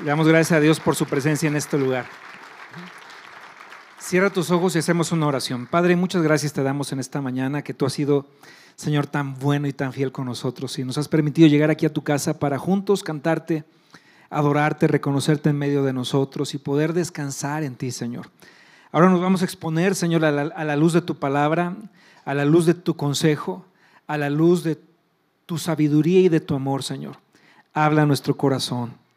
Le damos gracias a Dios por su presencia en este lugar. Cierra tus ojos y hacemos una oración. Padre, muchas gracias te damos en esta mañana que tú has sido, Señor, tan bueno y tan fiel con nosotros y nos has permitido llegar aquí a tu casa para juntos cantarte, adorarte, reconocerte en medio de nosotros y poder descansar en ti, Señor. Ahora nos vamos a exponer, Señor, a la, a la luz de tu palabra, a la luz de tu consejo, a la luz de tu sabiduría y de tu amor, Señor. Habla a nuestro corazón.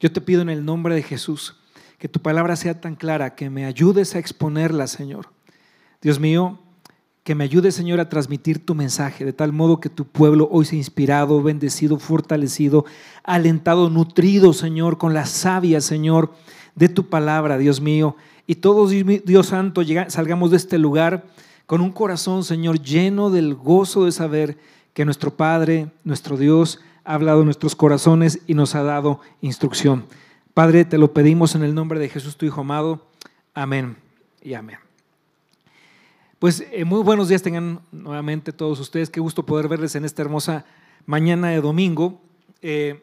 Yo te pido en el nombre de Jesús que tu palabra sea tan clara, que me ayudes a exponerla, Señor. Dios mío, que me ayudes, Señor, a transmitir tu mensaje, de tal modo que tu pueblo hoy sea inspirado, bendecido, fortalecido, alentado, nutrido, Señor, con la savia, Señor, de tu palabra, Dios mío. Y todos, Dios Santo, salgamos de este lugar con un corazón, Señor, lleno del gozo de saber que nuestro Padre, nuestro Dios, ha hablado nuestros corazones y nos ha dado instrucción. Padre, te lo pedimos en el nombre de Jesús, tu Hijo amado. Amén y amén. Pues eh, muy buenos días tengan nuevamente todos ustedes. Qué gusto poder verles en esta hermosa mañana de domingo. Eh,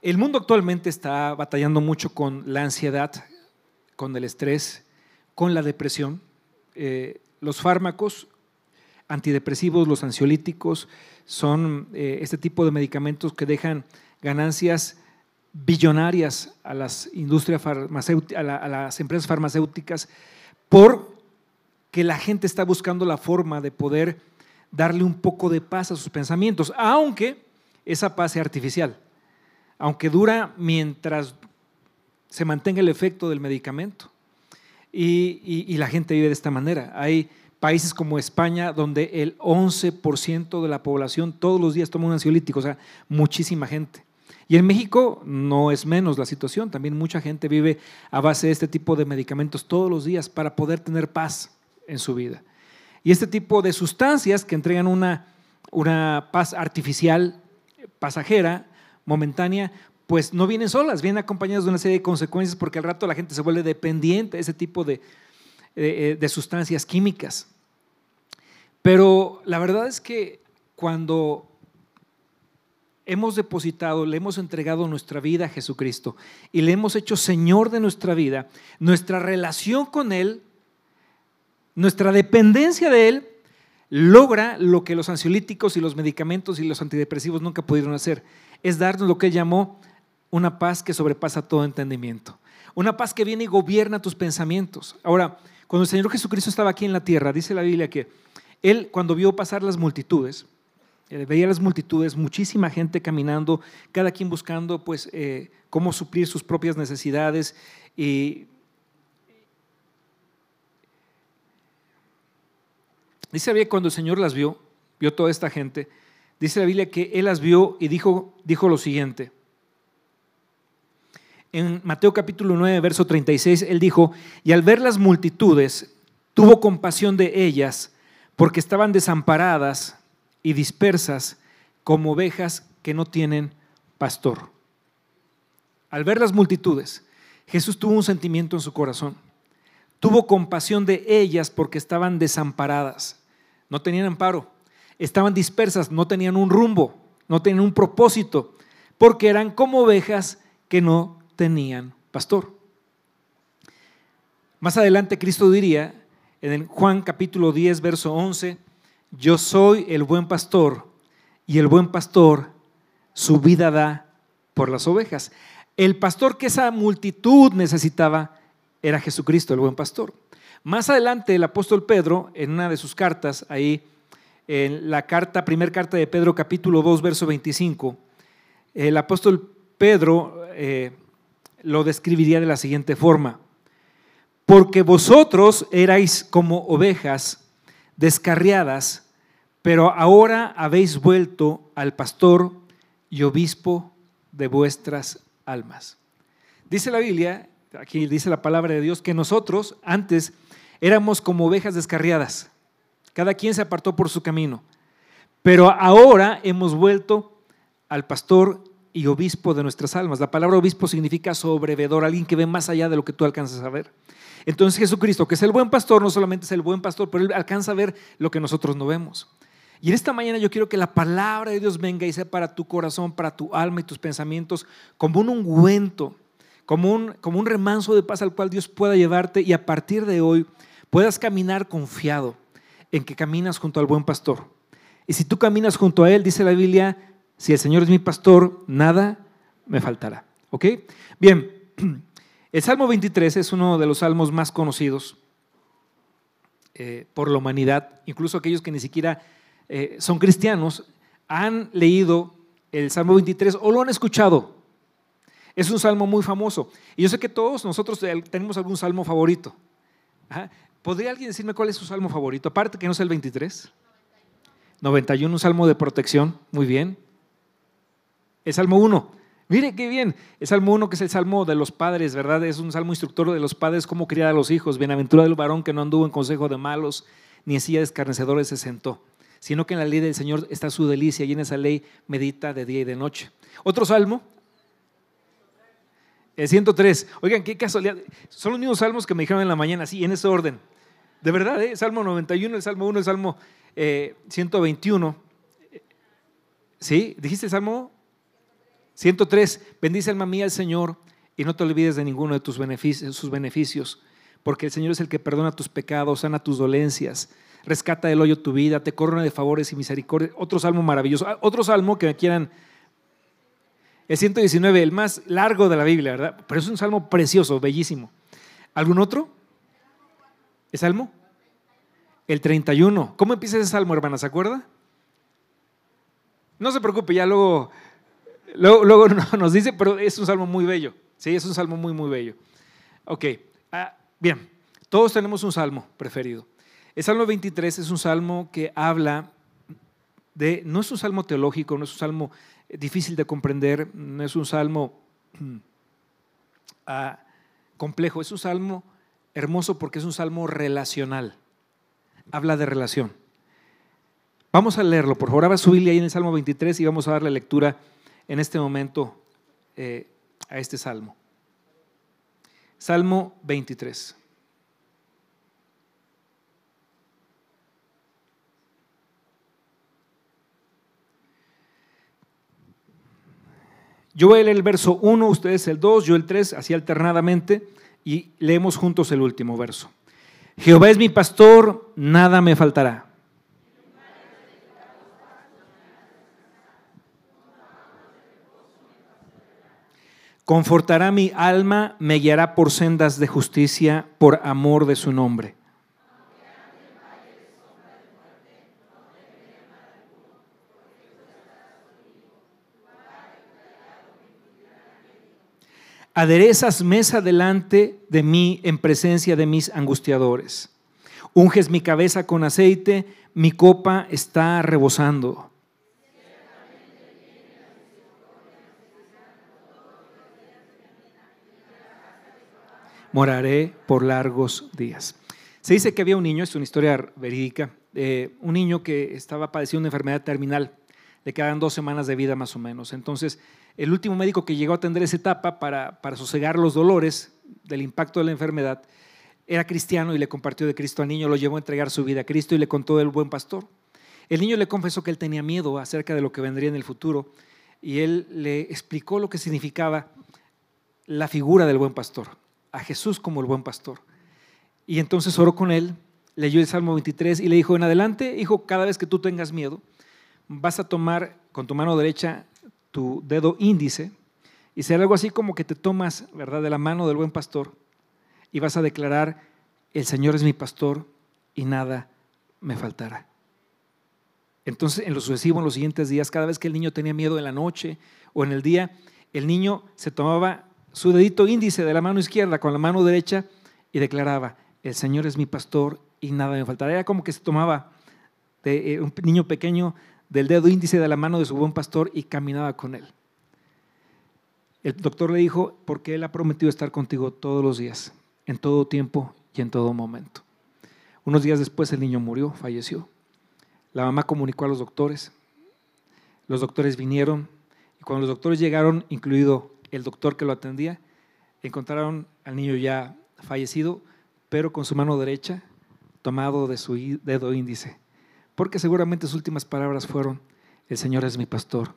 el mundo actualmente está batallando mucho con la ansiedad, con el estrés, con la depresión. Eh, los fármacos antidepresivos, los ansiolíticos, son eh, este tipo de medicamentos que dejan ganancias billonarias a las industrias farmacéuticas, a, las empresas farmacéuticas, porque la gente está buscando la forma de poder darle un poco de paz a sus pensamientos, aunque esa paz sea artificial, aunque dura mientras se mantenga el efecto del medicamento. Y, y la gente vive de esta manera. Hay países como España, donde el 11% de la población todos los días toma un ansiolítico, o sea, muchísima gente. Y en México no es menos la situación, también mucha gente vive a base de este tipo de medicamentos todos los días para poder tener paz en su vida. Y este tipo de sustancias que entregan una, una paz artificial, pasajera, momentánea, pues no vienen solas, vienen acompañadas de una serie de consecuencias porque al rato la gente se vuelve dependiente de ese tipo de, eh, de sustancias químicas. Pero la verdad es que cuando hemos depositado, le hemos entregado nuestra vida a Jesucristo y le hemos hecho Señor de nuestra vida, nuestra relación con Él, nuestra dependencia de Él, logra lo que los ansiolíticos y los medicamentos y los antidepresivos nunca pudieron hacer, es darnos lo que Él llamó una paz que sobrepasa todo entendimiento, una paz que viene y gobierna tus pensamientos. Ahora, cuando el Señor Jesucristo estaba aquí en la tierra, dice la Biblia que Él cuando vio pasar las multitudes, eh, veía las multitudes, muchísima gente caminando, cada quien buscando pues eh, cómo suplir sus propias necesidades y dice la Biblia cuando el Señor las vio, vio toda esta gente, dice la Biblia que Él las vio y dijo, dijo lo siguiente, en Mateo capítulo 9, verso 36, él dijo, y al ver las multitudes, tuvo compasión de ellas, porque estaban desamparadas y dispersas como ovejas que no tienen pastor. Al ver las multitudes, Jesús tuvo un sentimiento en su corazón. Tuvo compasión de ellas porque estaban desamparadas, no tenían amparo, estaban dispersas, no tenían un rumbo, no tenían un propósito, porque eran como ovejas que no tenían pastor. Más adelante Cristo diría en Juan capítulo 10, verso 11, yo soy el buen pastor y el buen pastor su vida da por las ovejas. El pastor que esa multitud necesitaba era Jesucristo, el buen pastor. Más adelante el apóstol Pedro, en una de sus cartas, ahí en la carta, primera carta de Pedro capítulo 2, verso 25, el apóstol Pedro eh, lo describiría de la siguiente forma. Porque vosotros erais como ovejas descarriadas, pero ahora habéis vuelto al pastor y obispo de vuestras almas. Dice la Biblia, aquí dice la palabra de Dios, que nosotros antes éramos como ovejas descarriadas. Cada quien se apartó por su camino. Pero ahora hemos vuelto al pastor y obispo de nuestras almas. La palabra obispo significa sobrevedor, alguien que ve más allá de lo que tú alcanzas a ver. Entonces Jesucristo, que es el buen pastor, no solamente es el buen pastor, pero él alcanza a ver lo que nosotros no vemos. Y en esta mañana yo quiero que la palabra de Dios venga y sea para tu corazón, para tu alma y tus pensamientos como un ungüento, como un, como un remanso de paz al cual Dios pueda llevarte y a partir de hoy puedas caminar confiado en que caminas junto al buen pastor. Y si tú caminas junto a Él, dice la Biblia, si el Señor es mi pastor, nada me faltará. ¿Ok? Bien, el Salmo 23 es uno de los salmos más conocidos eh, por la humanidad, incluso aquellos que ni siquiera eh, son cristianos, han leído el Salmo 23 o lo han escuchado. Es un salmo muy famoso. Y yo sé que todos nosotros tenemos algún salmo favorito. ¿Podría alguien decirme cuál es su salmo favorito? Aparte que no es el 23. 91, un salmo de protección. Muy bien. El salmo 1. Mire qué bien. El salmo 1, que es el salmo de los padres, ¿verdad? Es un salmo instructor de los padres, cómo criar a los hijos. Bienaventurado el varón que no anduvo en consejo de malos, ni en silla de escarnecedores se sentó sino que en la ley del Señor está su delicia y en esa ley medita de día y de noche. Otro salmo, el 103. Oigan, qué casualidad. Son los mismos salmos que me dijeron en la mañana, sí, en ese orden. De verdad, ¿eh? Salmo 91, el Salmo 1, el Salmo 121. Eh, ¿Sí? ¿Dijiste el Salmo? 103. Bendice alma mía al Señor y no te olvides de ninguno de tus beneficios, sus beneficios, porque el Señor es el que perdona tus pecados, sana tus dolencias rescata del hoyo tu vida, te corona de favores y misericordia. Otro salmo maravilloso. Ah, otro salmo que me quieran. El 119, el más largo de la Biblia, ¿verdad? Pero es un salmo precioso, bellísimo. ¿Algún otro? ¿El salmo? El 31. ¿Cómo empieza ese salmo, hermana? ¿Se acuerda? No se preocupe, ya luego, luego, nos dice, pero es un salmo muy bello. Sí, es un salmo muy, muy bello. Ok, ah, bien, todos tenemos un salmo preferido. El Salmo 23 es un salmo que habla de, no es un salmo teológico, no es un salmo difícil de comprender, no es un salmo ah, complejo, es un salmo hermoso porque es un salmo relacional, habla de relación. Vamos a leerlo, por favor, abra su Biblia ahí en el Salmo 23 y vamos a darle lectura en este momento eh, a este salmo. Salmo 23. Yo voy a leer el verso 1, ustedes el 2, yo el 3, así alternadamente, y leemos juntos el último verso. Jehová es mi pastor, nada me faltará. Confortará mi alma, me guiará por sendas de justicia, por amor de su nombre. aderezas mesa delante de mí en presencia de mis angustiadores. Unges mi cabeza con aceite, mi copa está rebosando. Moraré por largos días. Se dice que había un niño, es una historia verídica, eh, un niño que estaba padeciendo una enfermedad terminal. Le quedaban dos semanas de vida más o menos. Entonces, el último médico que llegó a atender esa etapa para, para sosegar los dolores del impacto de la enfermedad era cristiano y le compartió de Cristo al niño, lo llevó a entregar su vida a Cristo y le contó del buen pastor. El niño le confesó que él tenía miedo acerca de lo que vendría en el futuro y él le explicó lo que significaba la figura del buen pastor, a Jesús como el buen pastor. Y entonces oró con él, leyó el Salmo 23 y le dijo, en adelante, hijo, cada vez que tú tengas miedo, vas a tomar con tu mano derecha tu dedo índice y será algo así como que te tomas, ¿verdad?, de la mano del buen pastor y vas a declarar, el Señor es mi pastor y nada me faltará. Entonces, en lo sucesivo, en los siguientes días, cada vez que el niño tenía miedo en la noche o en el día, el niño se tomaba su dedito índice de la mano izquierda con la mano derecha y declaraba, el Señor es mi pastor y nada me faltará. Era como que se tomaba de eh, un niño pequeño del dedo índice de la mano de su buen pastor y caminaba con él. El doctor le dijo, porque él ha prometido estar contigo todos los días, en todo tiempo y en todo momento. Unos días después el niño murió, falleció. La mamá comunicó a los doctores. Los doctores vinieron y cuando los doctores llegaron, incluido el doctor que lo atendía, encontraron al niño ya fallecido, pero con su mano derecha tomado de su dedo índice porque seguramente sus últimas palabras fueron, el Señor es mi pastor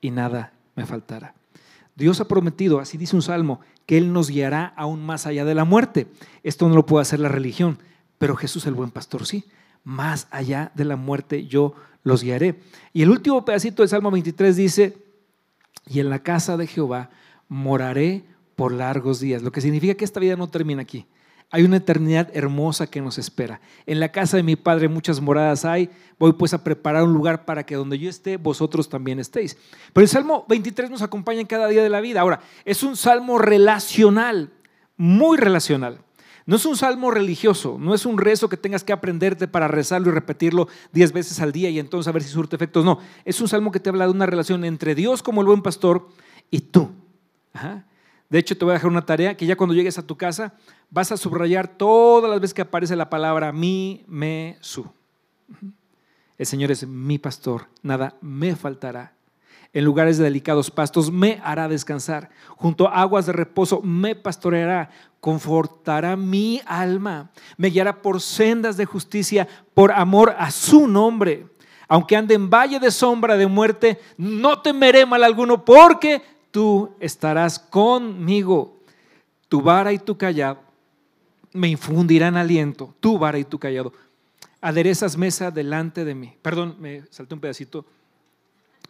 y nada me faltará. Dios ha prometido, así dice un salmo, que Él nos guiará aún más allá de la muerte. Esto no lo puede hacer la religión, pero Jesús el buen pastor sí. Más allá de la muerte yo los guiaré. Y el último pedacito del Salmo 23 dice, y en la casa de Jehová moraré por largos días, lo que significa que esta vida no termina aquí. Hay una eternidad hermosa que nos espera. En la casa de mi Padre muchas moradas hay. Voy pues a preparar un lugar para que donde yo esté, vosotros también estéis. Pero el Salmo 23 nos acompaña en cada día de la vida. Ahora, es un salmo relacional, muy relacional. No es un salmo religioso, no es un rezo que tengas que aprenderte para rezarlo y repetirlo diez veces al día y entonces a ver si surte efectos. No, es un salmo que te habla de una relación entre Dios como el buen pastor y tú. De hecho, te voy a dejar una tarea que ya cuando llegues a tu casa vas a subrayar todas las veces que aparece la palabra mi, me, su. El Señor es mi pastor, nada me faltará. En lugares de delicados pastos me hará descansar. Junto a aguas de reposo me pastoreará, confortará mi alma. Me guiará por sendas de justicia, por amor a su nombre. Aunque ande en valle de sombra de muerte, no temeré mal alguno, porque tú estarás conmigo. Tu vara y tu callado me infundirán aliento. Tu vara y tu callado. Aderezas mesa delante de mí. Perdón, me salté un pedacito.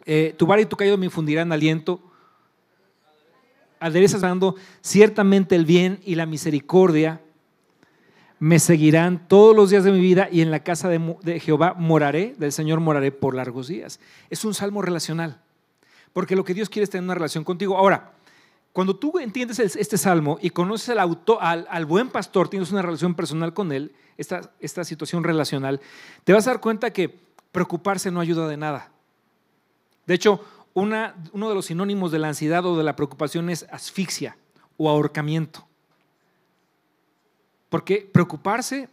Eh, tu vara y tu callado me infundirán aliento. Aderezas dando ciertamente el bien y la misericordia me seguirán todos los días de mi vida y en la casa de, de Jehová moraré, del Señor moraré por largos días. Es un salmo relacional porque lo que Dios quiere es tener una relación contigo. Ahora, cuando tú entiendes este salmo y conoces al, auto, al, buen pastor, tienes una relación personal con él, esta, esta situación relacional, te vas a dar cuenta que preocuparse no ayuda de nada. De hecho, una, uno de los sinónimos de la ansiedad o de la preocupación es asfixia o ahorcamiento. Porque preocuparse,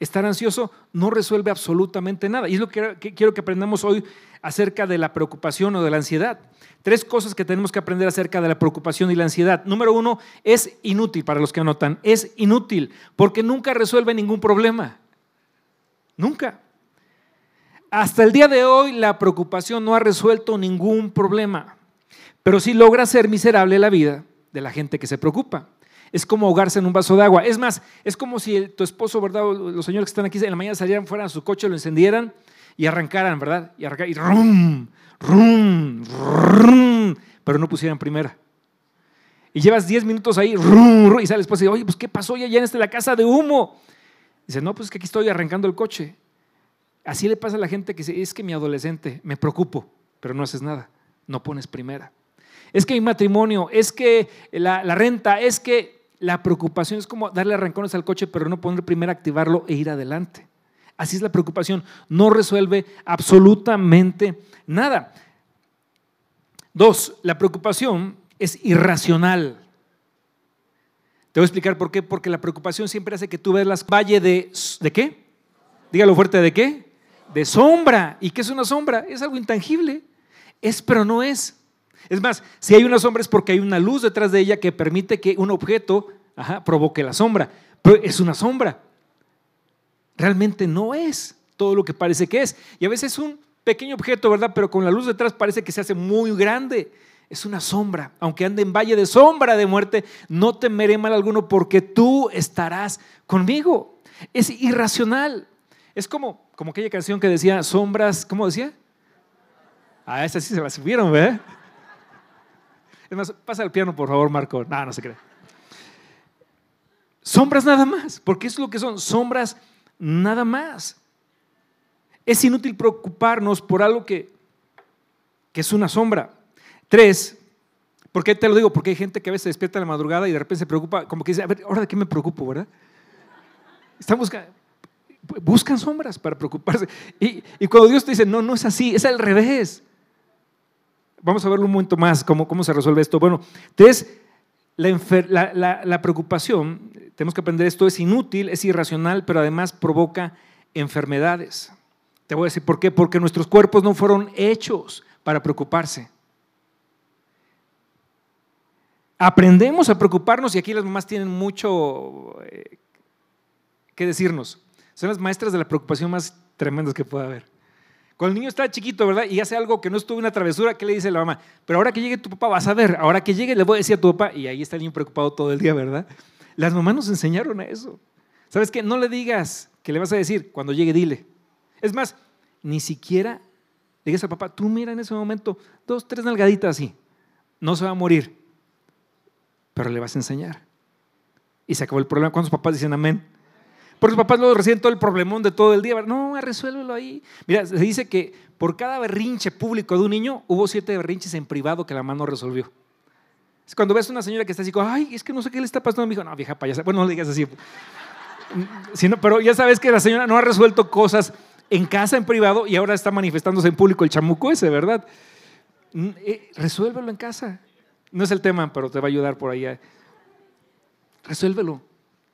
estar ansioso, no resuelve absolutamente nada. Y es lo que quiero que aprendamos hoy acerca de la preocupación o de la ansiedad. Tres cosas que tenemos que aprender acerca de la preocupación y la ansiedad. Número uno, es inútil para los que anotan. Es inútil porque nunca resuelve ningún problema. Nunca. Hasta el día de hoy la preocupación no ha resuelto ningún problema, pero sí logra ser miserable la vida de la gente que se preocupa. Es como ahogarse en un vaso de agua. Es más, es como si tu esposo, ¿verdad? Los señores que están aquí en la mañana salieran fuera a su coche, lo encendieran y arrancaran, ¿verdad? Y arrancaran, y rum, rum, rum, pero no pusieran primera. Y llevas 10 minutos ahí, rum, y sales después y dice, oye, pues ¿qué pasó? Ya llenaste la casa de humo. Dice, no, pues es que aquí estoy arrancando el coche. Así le pasa a la gente que dice, es que mi adolescente, me preocupo, pero no haces nada, no pones primera. Es que mi matrimonio, es que la, la renta, es que la preocupación es como darle arrancones al coche, pero no poner primera, activarlo e ir adelante. Así es la preocupación. No resuelve absolutamente nada. Dos, la preocupación es irracional. Te voy a explicar por qué. Porque la preocupación siempre hace que tú veas las valle de... ¿De qué? Dígalo fuerte, ¿de qué? De sombra. ¿Y qué es una sombra? Es algo intangible. Es, pero no es. Es más, si hay una sombra es porque hay una luz detrás de ella que permite que un objeto provoque la sombra. Pero es una sombra realmente no es todo lo que parece que es. Y a veces es un pequeño objeto, ¿verdad? Pero con la luz detrás parece que se hace muy grande. Es una sombra. Aunque ande en valle de sombra de muerte, no temeré mal alguno porque tú estarás conmigo. Es irracional. Es como, como aquella canción que decía, sombras, ¿cómo decía? Ah, esa sí se la subieron, ¿verdad? Es más, pasa el piano, por favor, Marco. No, no se cree. Sombras nada más, porque es lo que son, sombras Nada más. Es inútil preocuparnos por algo que, que es una sombra. Tres, ¿por qué te lo digo? Porque hay gente que a veces se despierta la madrugada y de repente se preocupa, como que dice, a ver, ¿ahora de qué me preocupo, verdad? Están buscando, buscan sombras para preocuparse. Y, y, cuando Dios te dice, no, no es así, es al revés. Vamos a verlo un momento más, cómo, cómo se resuelve esto. Bueno, entonces, la, preocupación, tenemos que aprender esto, es inútil, es irracional, pero además provoca enfermedades. Te voy a decir por qué, porque nuestros cuerpos no fueron hechos para preocuparse. Aprendemos a preocuparnos y aquí las mamás tienen mucho eh, que decirnos. Son las maestras de la preocupación más tremendas que pueda haber. Cuando el niño está chiquito, ¿verdad? Y hace algo que no estuvo una travesura, ¿qué le dice la mamá? Pero ahora que llegue tu papá, vas a ver, ahora que llegue le voy a decir a tu papá, y ahí está el niño preocupado todo el día, ¿verdad? Las mamás nos enseñaron a eso. ¿Sabes qué? No le digas que le vas a decir, cuando llegue dile. Es más, ni siquiera le digas al papá, tú mira en ese momento dos, tres nalgaditas así, no se va a morir, pero le vas a enseñar. Y se acabó el problema. ¿Cuántos papás dicen amén? Porque los papás luego reciben todo el problemón de todo el día. No, resuélvelo ahí. Mira, se dice que por cada berrinche público de un niño, hubo siete berrinches en privado que la mamá no resolvió. Es cuando ves a una señora que está así, ay, es que no sé qué le está pasando a mi hijo. No, vieja payasa. Bueno, no le digas así. Pero ya sabes que la señora no ha resuelto cosas en casa, en privado, y ahora está manifestándose en público el chamuco ese, ¿verdad? Mm, eh, resuélvelo en casa. No es el tema, pero te va a ayudar por ahí. Resuélvelo.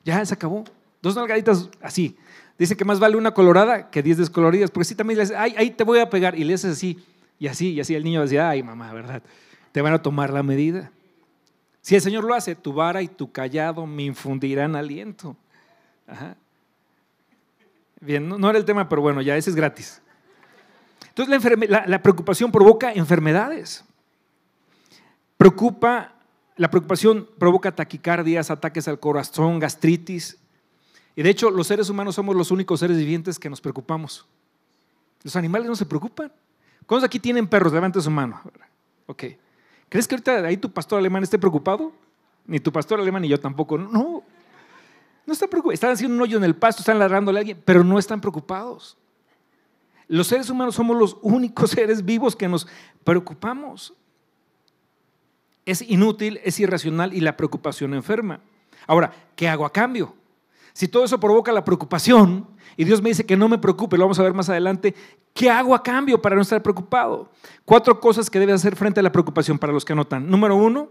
Ya se acabó. Dos nalgaditas así. Dice que más vale una colorada que diez descoloridas, porque si también le dices, ay, ahí te voy a pegar, y le haces así, y así, y así. El niño decía, ay, mamá, ¿verdad? Te van a tomar la medida. Si el Señor lo hace, tu vara y tu callado me infundirán aliento. Bien, no, era el tema, pero bueno, ya ese es gratis. Entonces la, la preocupación provoca enfermedades. Preocupa, la preocupación provoca taquicardias, ataques al corazón, gastritis, y de hecho, los seres humanos somos los únicos seres vivientes que nos preocupamos. Los animales no se preocupan. ¿Cuántos aquí tienen perros? Levante su mano. Ok. ¿Crees que ahorita ahí tu pastor alemán esté preocupado? Ni tu pastor alemán ni yo tampoco. No. No están preocupados. Están haciendo un hoyo en el pasto, están ladrándole a alguien, pero no están preocupados. Los seres humanos somos los únicos seres vivos que nos preocupamos. Es inútil, es irracional y la preocupación enferma. Ahora, ¿qué hago a cambio? Si todo eso provoca la preocupación y Dios me dice que no me preocupe, lo vamos a ver más adelante, ¿qué hago a cambio para no estar preocupado? Cuatro cosas que debes hacer frente a la preocupación para los que anotan. Número uno,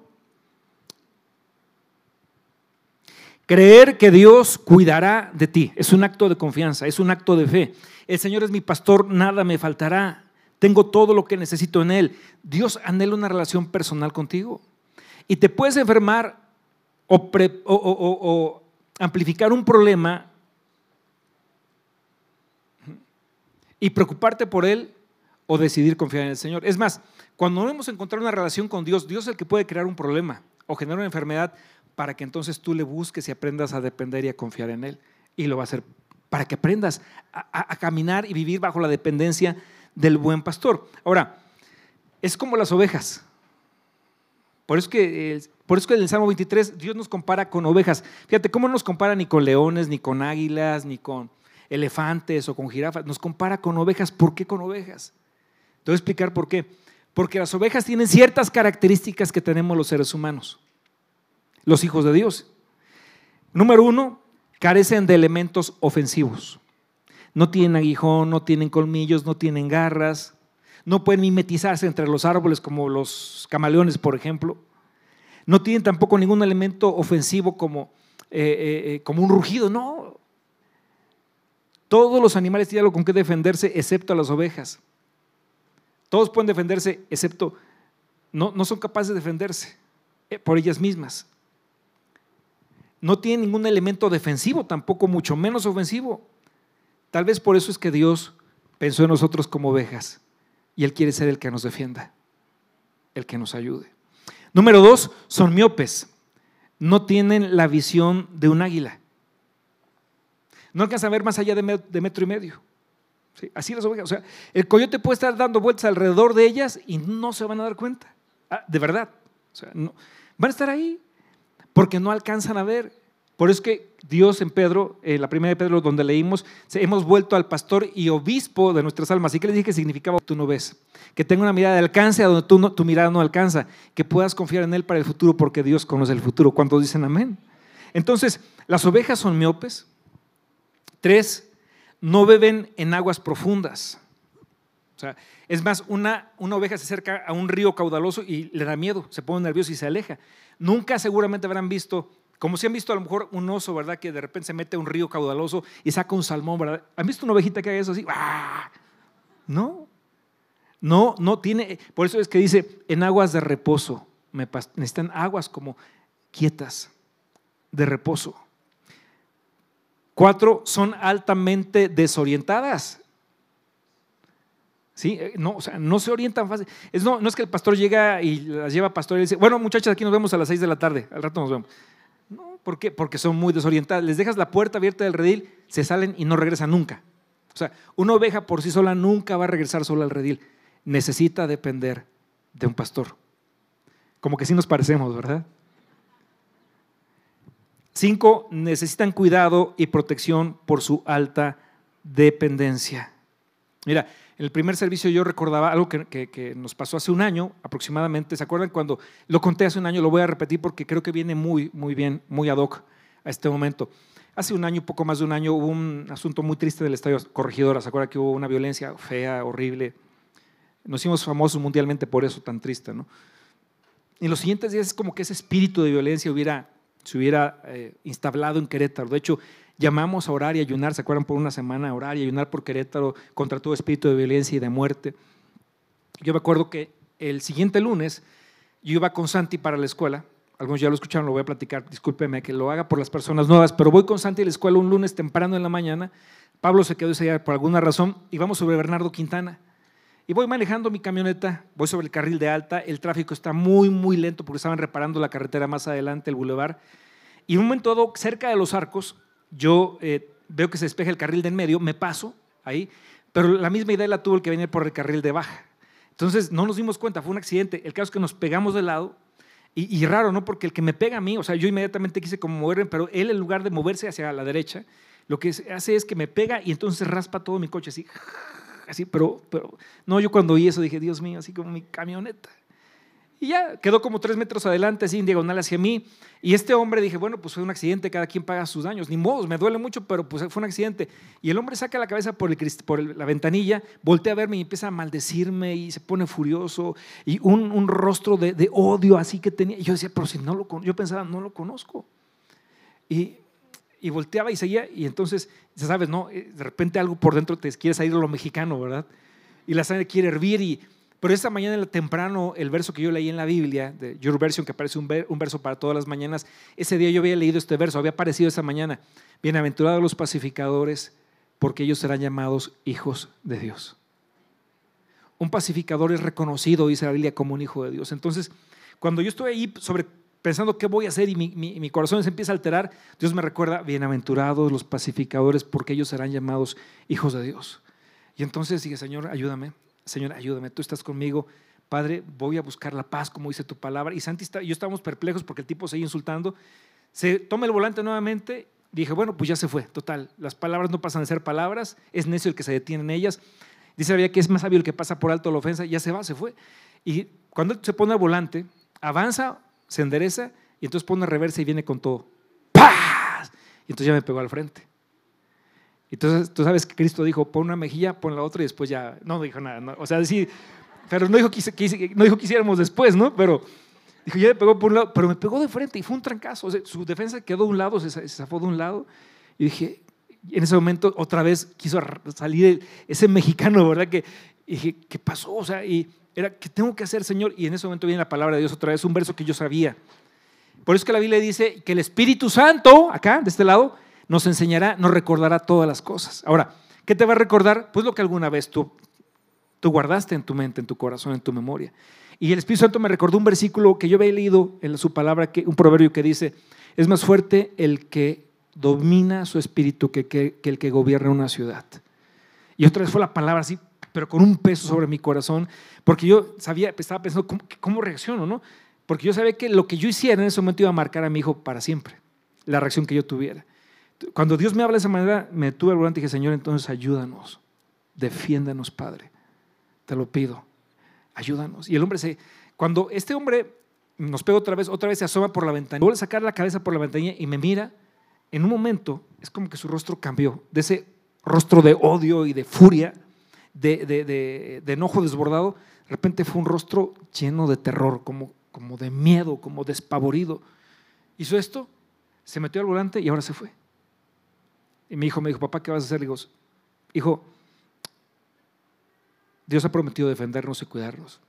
creer que Dios cuidará de ti. Es un acto de confianza, es un acto de fe. El Señor es mi pastor, nada me faltará. Tengo todo lo que necesito en Él. Dios anhela una relación personal contigo. Y te puedes enfermar o, o amplificar un problema y preocuparte por él o decidir confiar en el Señor. Es más, cuando no hemos encontrado una relación con Dios, Dios es el que puede crear un problema o generar una enfermedad para que entonces tú le busques y aprendas a depender y a confiar en Él. Y lo va a hacer para que aprendas a, caminar y vivir bajo la dependencia del buen pastor. Ahora, es como las ovejas. Por eso que por eso que en el Salmo 23 Dios nos compara con ovejas. Fíjate cómo no nos compara ni con leones, ni con águilas, ni con elefantes o con jirafas. Nos compara con ovejas. ¿Por qué con ovejas? Te voy a explicar por qué. Porque las ovejas tienen ciertas características que tenemos los seres humanos, los hijos de Dios. Número uno, carecen de elementos ofensivos. No tienen aguijón, no tienen colmillos, no tienen garras, no pueden mimetizarse entre los árboles como los camaleones, por ejemplo. No tienen tampoco ningún elemento ofensivo como, eh, eh, eh, como un rugido, no. Todos los animales tienen algo con que defenderse, excepto las ovejas. Todos pueden defenderse, excepto no, no son capaces de defenderse por ellas mismas. No tienen ningún elemento defensivo, tampoco mucho menos ofensivo. Tal vez por eso es que Dios pensó en nosotros como ovejas y Él quiere ser el que nos defienda, el que nos ayude. Número dos, son miopes. No tienen la visión de un águila. No alcanzan a ver más allá de metro y medio. Así las ovejas. O sea, el coyote puede estar dando vueltas alrededor de ellas y no se van a dar cuenta. Ah, de verdad. O sea, no. Van a estar ahí porque no alcanzan a ver. Por eso es que Dios en Pedro, en la primera de Pedro donde leímos, hemos vuelto al pastor y obispo de nuestras almas. Así que le dije que significaba tú no ves. Que tenga una mirada de alcance a donde tú tu mirada no alcanza. Que puedas confiar en Él para el futuro porque Dios conoce el futuro. ¿Cuántos dicen amén? Entonces, las ovejas son miopes. Tres, no beben en aguas profundas. O sea, es más, una, una oveja se acerca a un río caudaloso y le da miedo, se pone nervioso y se aleja. Nunca seguramente habrán visto como si han visto a lo mejor un oso, ¿verdad? Que de repente se mete a un río caudaloso y saca un salmón, ¿verdad? ¿Han visto una ovejita que haga eso así? ¡Ah! No. No, no tiene. Por eso es que dice, en aguas de reposo. Necesitan aguas como quietas, de reposo. Cuatro, son altamente desorientadas. ¿Sí? Eh, no, o sea, no se orientan fácil. Es, no, no es que el pastor llega y las lleva a pastor y dice, bueno, muchachas, aquí nos vemos a las 6 de la tarde, al rato nos vemos. ¿Por qué? Porque son muy desorientadas. Les dejas la puerta abierta del redil, se salen y no regresan nunca. O sea, una oveja por sí sola nunca va a regresar sola al redil. Necesita depender de un pastor. Como que sí nos parecemos, ¿verdad? Cinco, necesitan cuidado y protección por su alta dependencia. Mira, en el primer servicio yo recordaba algo que, nos pasó hace un año aproximadamente. ¿Se acuerdan cuando lo conté hace un año? Lo voy a repetir porque creo que viene muy, muy bien, muy ad hoc a este momento. Hace un año, poco más de un año, hubo un asunto muy triste del Estadio Corregidora. ¿Se acuerdan que hubo una violencia fea, horrible? Nos hicimos famosos mundialmente por eso, tan triste, ¿no? Y los siguientes días es como que ese espíritu de violencia hubiera, se hubiera eh, instalado en Querétaro. De hecho, llamamos a orar y ayunar, ¿se acuerdan? Por una semana a orar y ayunar por Querétaro contra todo espíritu de violencia y de muerte. Yo me acuerdo que el siguiente lunes yo iba con Santi para la escuela, algunos ya lo escucharon, lo voy a platicar, discúlpeme que lo haga por las personas nuevas, pero voy con Santi a la escuela un lunes temprano en la mañana, Pablo se quedó ese día por alguna razón y vamos sobre Bernardo Quintana. Y voy manejando mi camioneta, voy sobre el carril de alta, el tráfico está muy, muy lento porque estaban reparando la carretera más adelante, el bulevar. Y en un momento dado, cerca de los arcos, yo eh, veo que se despeja el carril de en medio, me paso ahí, pero la misma idea la tuvo el que venía por el carril de baja. Entonces no nos dimos cuenta, fue un accidente. El caso es que nos pegamos de lado y, raro, ¿no? Porque el que me pega a mí, o sea, yo inmediatamente quise como moverme, pero él en lugar de moverse hacia la derecha, lo que hace es que me pega y entonces raspa todo mi coche así, así, pero, pero no, yo cuando oí eso dije, Dios mío, así como mi camioneta. Y ya quedó como tres metros adelante, así en diagonal hacia mí. Y este hombre dije, bueno, pues fue un accidente, cada quien paga sus daños. Ni modo, me duele mucho, pero pues fue un accidente. Y el hombre saca la cabeza por, la ventanilla, voltea a verme y empieza a maldecirme y se pone furioso. Y un, rostro de, de, odio así que tenía. Y yo decía, pero si no lo yo pensaba, no lo conozco. Y, y volteaba y seguía. Y entonces, ya sabes, ¿no? Eh, de repente algo por dentro te quiere salir lo mexicano, ¿verdad? Y la sangre quiere hervir y pero esta mañana temprano, el verso que yo leí en la Biblia, de Your Version, que aparece un, verso para todas las mañanas, ese día yo había leído este verso, había aparecido esa mañana. Bienaventurados los pacificadores, porque ellos serán llamados hijos de Dios. Un pacificador es reconocido, dice la Biblia, como un hijo de Dios. Entonces, cuando yo estoy ahí sobre pensando qué voy a hacer y mi, mi, corazón se empieza a alterar, Dios me recuerda, bienaventurados los pacificadores, porque ellos serán llamados hijos de Dios. Y entonces dije, Señor, ayúdame, Señor, ayúdame, tú estás conmigo. Padre, voy a buscar la paz, como dice tu palabra. Y Santi yo estábamos perplejos porque el tipo seguía insultando. Se toma el volante nuevamente. Dije, bueno, pues ya se fue, total. Las palabras no pasan de ser palabras. Es necio el que se detiene en ellas. Dice había que es más sabio el que pasa por alto la ofensa. Ya se va, se fue. Y cuando se pone al volante, avanza, se endereza y entonces pone reversa y viene con todo. ¡Paz! Y entonces ya me pegó al frente. Entonces, tú sabes que Cristo dijo, pon una mejilla, pon la otra y después ya, no dijo nada. o sea, sí, pero no dijo, que, no dijo que hiciéramos después, ¿no? Pero dijo, ya me pegó por un lado, pero me pegó de frente y fue un trancazo. O sea, su defensa quedó de un lado, se, se zafó de un lado. Y dije, en ese momento otra vez quiso salir ese mexicano, ¿verdad? Que dije, ¿qué pasó? O sea, y era, ¿qué tengo que hacer, Señor? Y en ese momento viene la palabra de Dios otra vez, un verso que yo sabía. Por eso es que la Biblia dice que el Espíritu Santo, acá, de este lado, nos enseñará, nos recordará todas las cosas. Ahora, ¿qué te va a recordar? Pues lo que alguna vez tú, guardaste en tu mente, en tu corazón, en tu memoria. Y el Espíritu Santo me recordó un versículo que yo había leído en su palabra, que, un proverbio que dice, es más fuerte el que domina su espíritu que, que, el que gobierna una ciudad. Y otra vez fue la palabra así, pero con un peso sobre mi corazón, porque yo sabía, estaba pensando, ¿cómo, cómo reacciono? ¿no? Porque yo sabía que lo que yo hiciera en ese momento iba a marcar a mi hijo para siempre, la reacción que yo tuviera. Cuando Dios me habla de esa manera, me tuve al volante y dije, Señor, entonces ayúdanos, defiéndanos, Padre. Te lo pido, ayúdanos. Y el hombre se, cuando este hombre nos pega otra vez, otra vez se asoma por la ventana, vuelve a sacar la cabeza por la ventanilla y me mira, en un momento es como que su rostro cambió, de ese rostro de odio y de furia, de, enojo desbordado, de repente fue un rostro lleno de terror, como, como de miedo, como despavorido. Hizo esto, se metió al volante y ahora se fue. Y mi hijo me dijo, papá, ¿qué vas a hacer? Le digo, hijo, Dios ha prometido defendernos y cuidarnos.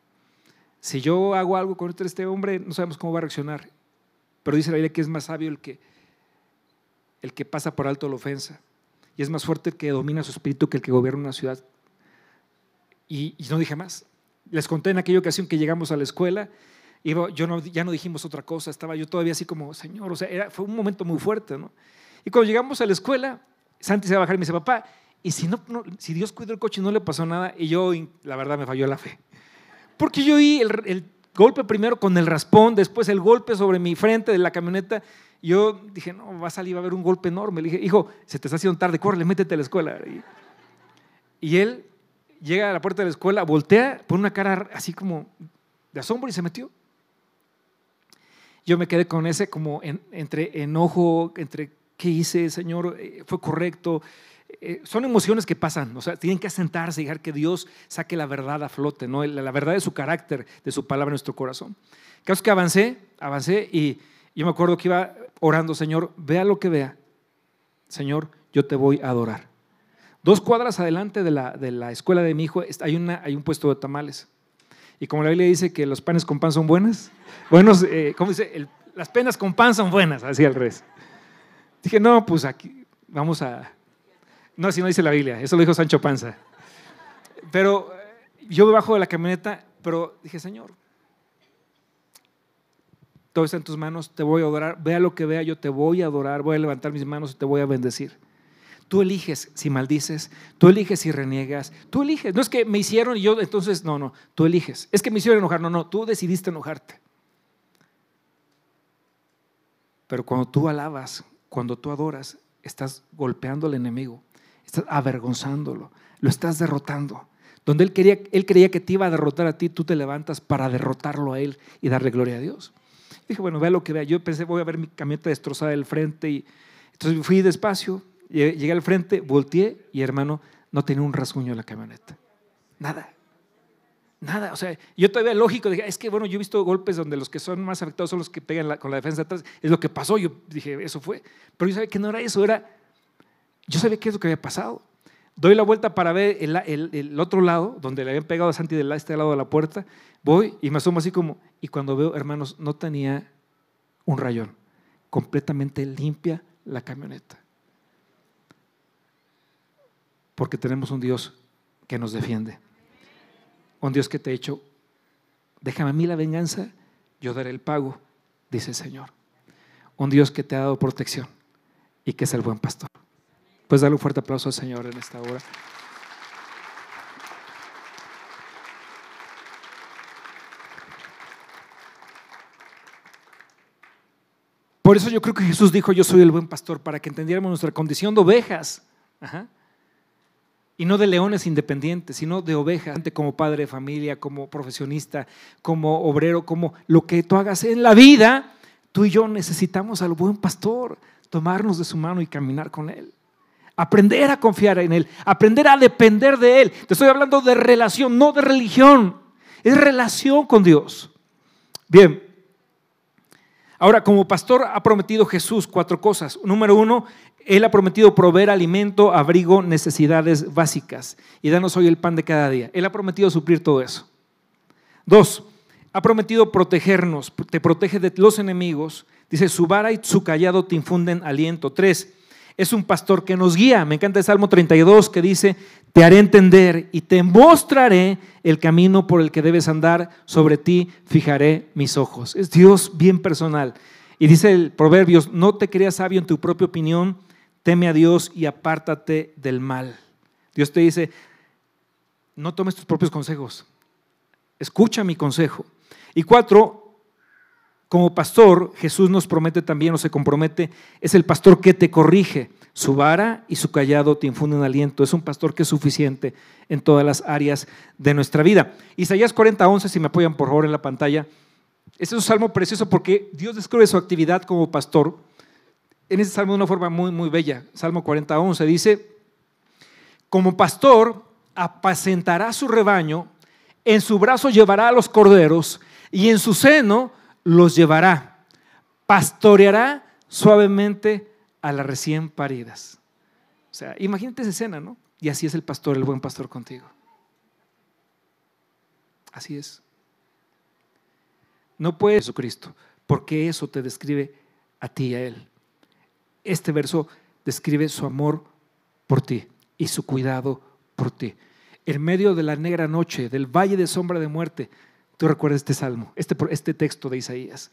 Si yo hago algo contra este hombre, no sabemos cómo va a reaccionar. Pero dice la Biblia que es más sabio el que, el que pasa por alto la ofensa. Y es más fuerte el que domina su espíritu que el que gobierna una ciudad. Y, no dije más. Les conté en aquella ocasión que llegamos a la escuela, iba, yo no, ya no dijimos otra cosa, estaba yo todavía así como, Señor, o sea, era, fue un momento muy fuerte, ¿no? Y cuando llegamos a la escuela, Santi se va a bajar y me dice, papá, y si, no, si Dios cuidó el coche y no le pasó nada, y yo, la verdad, me falló la fe. Porque yo oí el, el golpe primero con el raspón, después el golpe sobre mi frente de la camioneta. Yo dije, no, va a salir, va a haber un golpe enorme. Le dije, hijo, se te está haciendo tarde, córrele, métete a la escuela. Y, él llega a la puerta de la escuela, voltea, pone una cara así como de asombro y se metió. Yo me quedé con ese como entre enojo, entre qué hice, Señor, eh, fue correcto, eh, son emociones que pasan, o sea, tienen que asentarse y dejar que Dios saque la verdad a flote, ¿no? la, verdad de su carácter, de su palabra en nuestro corazón. Caso que avancé, avancé y yo me acuerdo que iba orando, Señor, vea lo que vea, Señor, yo te voy a adorar. Dos cuadras adelante de la, de la escuela de mi hijo hay, una, hay un puesto de tamales. Y como la Biblia dice que los panes con pan son buenas, buenos, eh, ¿cómo dice? las penas con pan son buenas, así al revés. Dije, no, pues aquí vamos a, no, así no dice la Biblia, eso lo dijo Sancho Panza. Pero eh, yo me bajo de la camioneta, pero dije, Señor, todo está en tus manos, te voy a adorar, vea lo que vea, yo te voy a adorar, voy a levantar mis manos y te voy a bendecir. Tú eliges si maldices, tú eliges si reniegas, tú eliges. No es que me hicieron y yo entonces, no, no, tú eliges. Es que me hicieron enojar, no, no, tú decidiste enojarte. Pero cuando tú alabas, cuando tú adoras, estás golpeando al enemigo estás avergonzándolo, lo estás derrotando. Donde él, quería, él creía que te iba a derrotar a ti, tú te levantas para derrotarlo a él y darle gloria a Dios. Dije, bueno, vea lo que vea. Yo pensé, voy a ver mi camioneta destrozada del frente. Y, entonces fui despacio, llegué al frente, volteé y hermano, no tenía un rasguño en la camioneta. Nada. Nada, o sea, yo todavía lógico, dije, es que bueno, yo he visto golpes donde los que son más afectados son los que pegan con la defensa atrás, es lo que pasó, yo dije, eso fue, pero yo sabía que no era eso, era yo sabía qué es lo que había pasado. Doy la vuelta para ver el, otro lado, donde le habían pegado a Santi de este lado de la puerta. Voy y me asomo así como, y cuando veo, hermanos, no tenía un rayón. Completamente limpia la camioneta. Porque tenemos un Dios que nos defiende. Un Dios que te ha hecho, déjame a mí la venganza, yo daré el pago, dice el Señor. Un Dios que te ha dado protección y que es el buen pastor. Pues darle un fuerte aplauso al Señor en esta hora. Por eso yo creo que Jesús dijo, yo soy el buen pastor, para que entendiéramos nuestra condición de ovejas. Y no de leones independientes, sino de ovejas, como padre de familia, como profesionista, como obrero, como lo que tú hagas en la vida, tú y yo necesitamos al buen pastor, tomarnos de su mano y caminar con él. Aprender a confiar en Él, aprender a depender de Él. Te estoy hablando de relación, no de religión. Es relación con Dios. Bien. Ahora, como pastor ha prometido Jesús cuatro cosas. Número uno, Él ha prometido proveer alimento, abrigo, necesidades básicas. Y danos hoy el pan de cada día. Él ha prometido suplir todo eso. Dos, ha prometido protegernos, te protege de los enemigos. Dice, su vara y su callado te infunden aliento. Tres, es un pastor que nos guía. Me encanta el Salmo 32 que dice, te haré entender y te mostraré el camino por el que debes andar, sobre ti fijaré mis ojos. Es Dios bien personal. Y dice el Proverbios, no te creas sabio en tu propia opinión, teme a Dios y apártate del mal. Dios te dice, no tomes tus propios consejos, escucha mi consejo. Y cuatro, como pastor, Jesús nos promete también o se compromete, es el pastor que te corrige. Su vara y su callado te infunden aliento. Es un pastor que es suficiente en todas las áreas de nuestra vida. Isaías 40:11, si me apoyan por favor en la pantalla. Este es un salmo precioso porque Dios describe su actividad como pastor en ese salmo de una forma muy, muy bella. Salmo 40:11 dice, como pastor apacentará su rebaño, en su brazo llevará a los corderos y en su seno los llevará, pastoreará suavemente a las recién paridas. O sea, imagínate esa escena, ¿no? Y así es el pastor, el buen pastor contigo. Así es. No puede Jesucristo, porque eso te describe a ti y a Él. Este verso describe su amor por ti y su cuidado por ti. en medio de la negra noche, del valle de sombra de muerte, tú recuerdas este salmo, este, este texto de Isaías.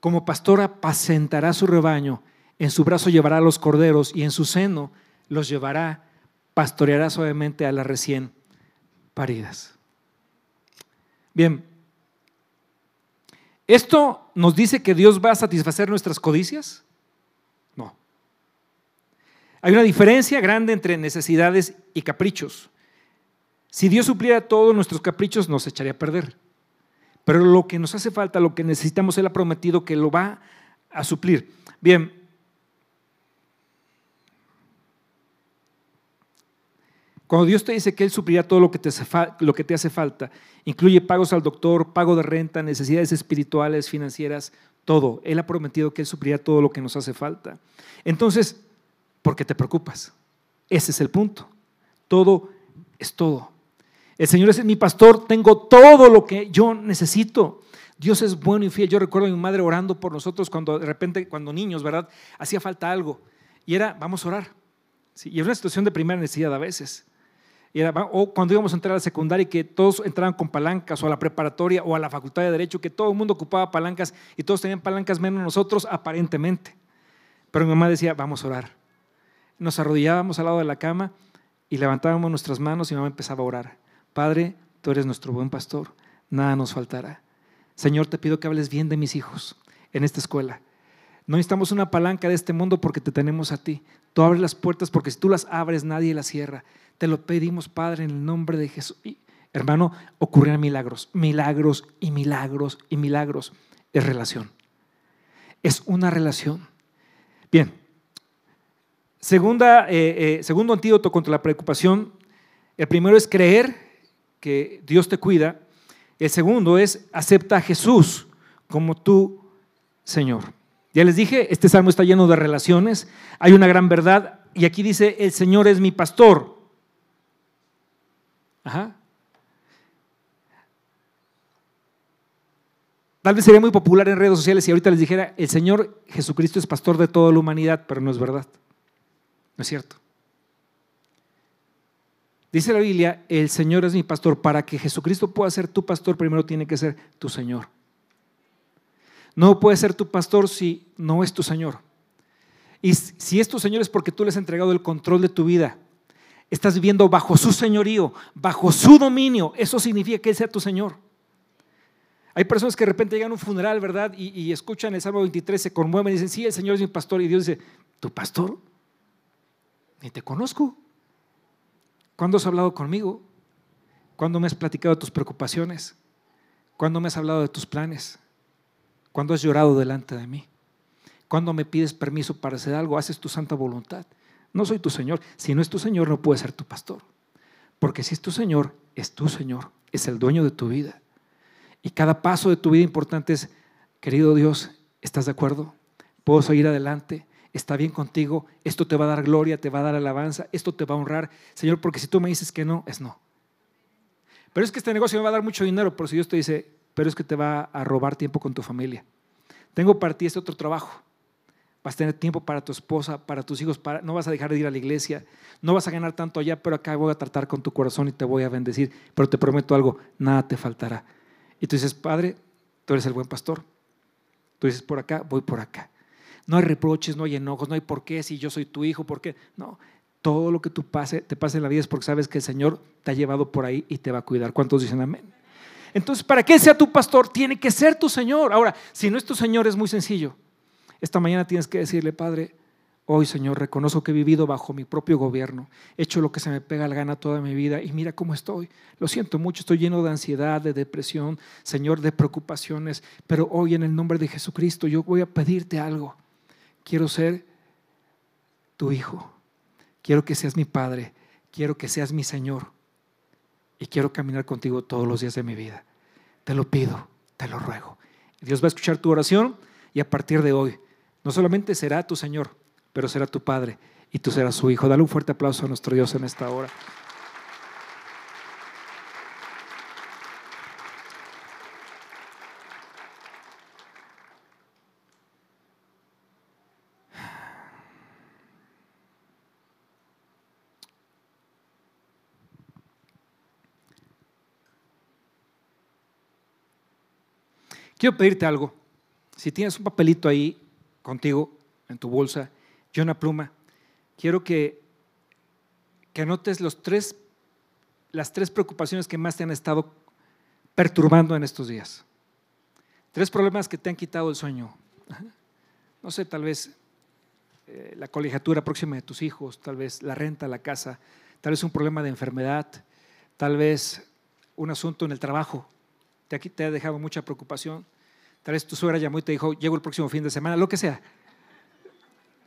Como pastor apacentará su rebaño, en su brazo llevará a los corderos y en su seno los llevará, pastoreará suavemente a las recién paridas. Bien, ¿esto nos dice que Dios va a satisfacer nuestras codicias? Hay una diferencia grande entre necesidades y caprichos. Si Dios supliera todos nuestros caprichos, nos echaría a perder. Pero lo que nos hace falta, lo que necesitamos, Él ha prometido que lo va a suplir. Bien, Cuando Dios te dice que Él suplirá todo lo que, te hace lo que te hace falta, incluye pagos al doctor, pago de renta, necesidades espirituales, financieras, todo. Él ha prometido que Él suplirá todo lo que nos hace falta. Entonces, ¿por qué te preocupas? Ese es el punto. Todo es todo. El Señor es mi pastor, tengo todo lo que yo necesito. Dios es bueno y fiel. Yo recuerdo a mi madre orando por nosotros cuando de repente, cuando niños, ¿verdad? Hacía falta algo. Y era, vamos a orar. Y es una situación de primera necesidad a veces o cuando íbamos a entrar a la secundaria y que todos entraban con palancas, o a la preparatoria, o a la facultad de Derecho, que todo el mundo ocupaba palancas y todos tenían palancas menos nosotros, aparentemente. Pero mi mamá decía, vamos a orar. Nos arrodillábamos al lado de la cama y levantábamos nuestras manos y mamá empezaba a orar. Padre, tú eres nuestro buen pastor, nada nos faltará. Señor, te pido que hables bien de mis hijos en esta escuela. No necesitamos una palanca de este mundo porque te tenemos a ti. Tú abres las puertas porque si tú las abres nadie las cierra. Te lo pedimos, Padre, en el nombre de Jesús. hermano, ocurrirán milagros, milagros y milagros y milagros. Es relación. Es una relación. Bien. Segunda, eh, eh, segundo antídoto contra la preocupación. El primero es creer que Dios te cuida. El segundo es acepta a Jesús como tu Señor. Ya les dije, este salmo está lleno de relaciones. Hay una gran verdad. Y aquí dice, el Señor es mi pastor. Tal vez sería muy popular en redes sociales si ahorita les dijera, el Señor Jesucristo es pastor de toda la humanidad, pero no es verdad. Es cierto. Dice la Biblia, el Señor es mi pastor. Para que Jesucristo pueda ser tu pastor, primero tiene que ser tu Señor. No puede ser tu pastor si no es tu Señor. Y si es tu Señor es porque tú le has entregado el control de tu vida. Estás viviendo bajo su señorío, bajo su dominio. Eso significa que Él sea tu Señor. Hay personas que de repente llegan a un funeral, ¿verdad? Y, escuchan el Salmo 23, se conmueven y dicen, sí, el Señor es mi pastor. Y Dios dice, ¿tu pastor? Ni te conozco. ¿Cuándo has hablado conmigo? ¿Cuándo me has platicado de tus preocupaciones? ¿Cuándo me has hablado de tus planes? ¿Cuándo has llorado delante de mí? ¿Cuándo me pides permiso para hacer algo? Haces tu santa voluntad. No soy tu Señor. Si no es tu Señor, no puede ser tu pastor. Porque si es tu Señor, es tu Señor, es el dueño de tu vida. Y cada paso de tu vida importante es, querido Dios, ¿estás de acuerdo? ¿Puedo seguir adelante? ¿Está bien contigo? Esto te va a dar gloria, te va a dar alabanza, esto te va a honrar. Señor, porque si tú me dices que no, es no. Pero es que este negocio me va a dar mucho dinero, pero si Dios te dice, pero es que te va a robar tiempo con tu familia. Tengo para ti este otro trabajo Vas a tener tiempo para tu esposa, para tus hijos, para, no vas a dejar de ir a la iglesia, no vas a ganar tanto allá, pero acá voy a tratar con tu corazón y te voy a bendecir. Pero te prometo algo, nada te faltará. Y tú dices, Padre, tú eres el buen pastor. Tú dices, por acá, voy por acá. No hay reproches, no hay enojos, no hay por qué, si yo soy tu hijo, por qué. No, todo lo que tú pase, te pase en la vida es porque sabes que el Señor te ha llevado por ahí y te va a cuidar. ¿Cuántos dicen amén? Entonces, para que sea tu pastor, tiene que ser tu Señor. Ahora, si no es tu Señor, es muy sencillo. Esta mañana tienes que decirle, Padre, hoy Señor, reconozco que he vivido bajo mi propio gobierno, he hecho lo que se me pega la gana toda mi vida y mira cómo estoy. Lo siento mucho, estoy lleno de ansiedad, de depresión, Señor, de preocupaciones, pero hoy en el nombre de Jesucristo yo voy a pedirte algo. Quiero ser tu hijo, quiero que seas mi Padre, quiero que seas mi Señor y quiero caminar contigo todos los días de mi vida. Te lo pido, te lo ruego. Dios va a escuchar tu oración y a partir de hoy no solamente será tu Señor, pero será tu Padre y tú serás su Hijo. Dale un fuerte aplauso a nuestro Dios en esta hora. Quiero pedirte algo. Si tienes un papelito ahí contigo, en tu bolsa, y una pluma, quiero que, que anotes los tres, las tres preocupaciones que más te han estado perturbando en estos días. Tres problemas que te han quitado el sueño. No sé, tal vez eh, la colegiatura próxima de tus hijos, tal vez la renta, la casa, tal vez un problema de enfermedad, tal vez un asunto en el trabajo. Te, te ha dejado mucha preocupación. Tal vez tu suegra llamó y te dijo, llego el próximo fin de semana, lo que sea.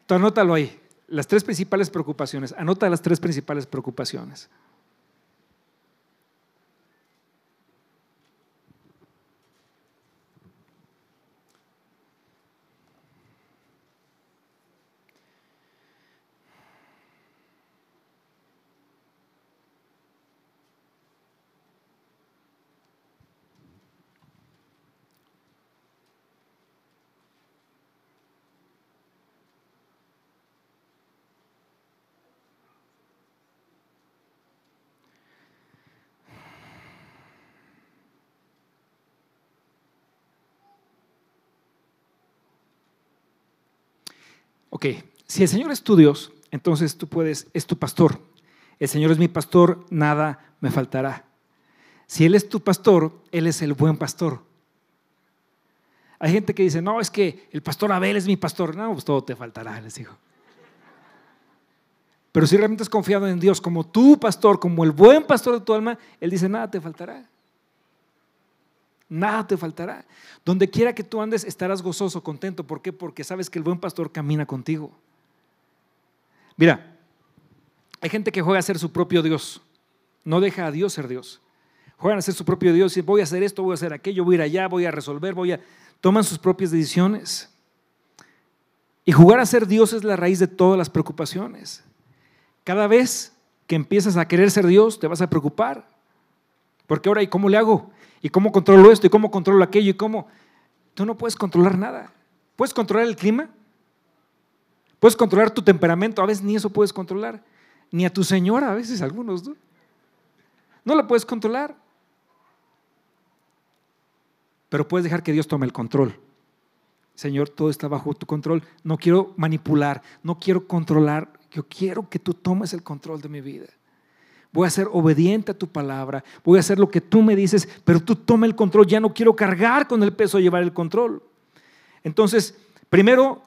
Tú anótalo ahí. Las tres principales preocupaciones. Anota las tres principales preocupaciones. Ok, si el Señor es tu Dios, entonces tú puedes, es tu pastor. El Señor es mi pastor, nada me faltará. Si Él es tu pastor, Él es el buen pastor. Hay gente que dice, no, es que el pastor Abel es mi pastor. No, pues todo te faltará, les digo. Pero si realmente has confiado en Dios como tu pastor, como el buen pastor de tu alma, Él dice, nada te faltará. Nada te faltará. Donde quiera que tú andes estarás gozoso, contento. ¿Por qué? Porque sabes que el buen pastor camina contigo. Mira, hay gente que juega a ser su propio Dios. No deja a Dios ser Dios. Juegan a ser su propio Dios y voy a hacer esto, voy a hacer aquello, voy a ir allá, voy a resolver, voy a... Toman sus propias decisiones. Y jugar a ser Dios es la raíz de todas las preocupaciones. Cada vez que empiezas a querer ser Dios, te vas a preocupar. Porque ahora, ¿y cómo le hago? ¿Y cómo controlo esto? ¿Y cómo controlo aquello? ¿Y cómo? Tú no puedes controlar nada. ¿Puedes controlar el clima? ¿Puedes controlar tu temperamento? A veces ni eso puedes controlar. Ni a tu señora, a veces algunos. No, no la puedes controlar. Pero puedes dejar que Dios tome el control. Señor, todo está bajo tu control. No quiero manipular, no quiero controlar. Yo quiero que tú tomes el control de mi vida voy a ser obediente a tu palabra, voy a hacer lo que tú me dices, pero tú toma el control, ya no quiero cargar con el peso llevar el control. Entonces, primero,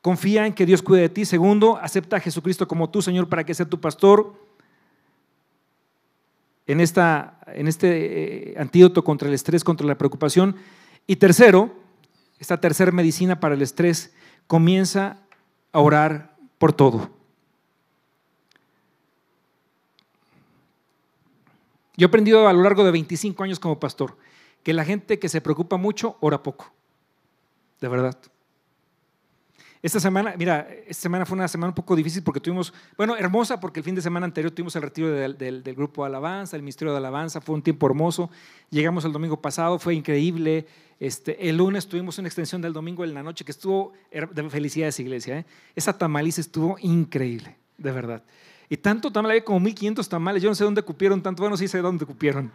confía en que Dios cuide de ti. Segundo, acepta a Jesucristo como tu Señor para que sea tu pastor. En, esta, en este eh, antídoto contra el estrés, contra la preocupación. Y tercero, esta tercera medicina para el estrés, comienza a orar por todo. Yo he aprendido a lo largo de 25 años como pastor que la gente que se preocupa mucho ora poco. De verdad. Esta semana, mira, esta semana fue una semana un poco difícil porque tuvimos, bueno, hermosa porque el fin de semana anterior tuvimos el retiro del, grupo de alabanza, el ministerio de alabanza, fue un tiempo hermoso. Llegamos el domingo pasado, fue increíble. Este, el lunes tuvimos una extensión del domingo en la noche que estuvo de felicidades, iglesia. ¿eh? Esa tamaliza estuvo increíble, de verdad. Y tanto tamal, había como 1500 tamales. Yo no sé dónde cupieron tanto, bueno, sí sé dónde cupieron.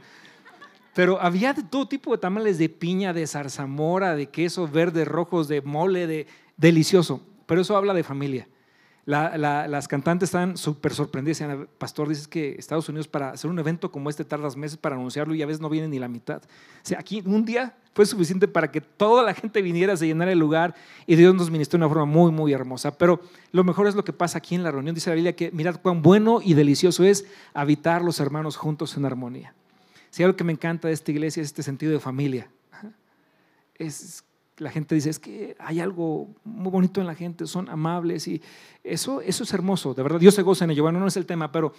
Pero había de todo tipo de tamales, de piña, de zarzamora, de queso verde, rojos, de mole, de delicioso. Pero eso habla de familia las cantantes están súper sorprendidas. Pastor dice que Estados Unidos para hacer un evento como este tardas meses para anunciarlo y a veces no viene ni la mitad. O sea, aquí un día fue suficiente para que toda la gente viniera, a llenar el lugar y Dios nos ministró de una forma muy, muy hermosa. Pero lo mejor es lo que pasa aquí en la reunión. Dice la Biblia que mirad cuán bueno y delicioso es habitar los hermanos juntos en armonía. Si algo que me encanta de esta iglesia es este sentido de familia. Es la gente dice, es que hay algo muy bonito en la gente, son amables y eso, eso es hermoso, de verdad, Dios se goza en ello. Bueno, no es el tema, pero,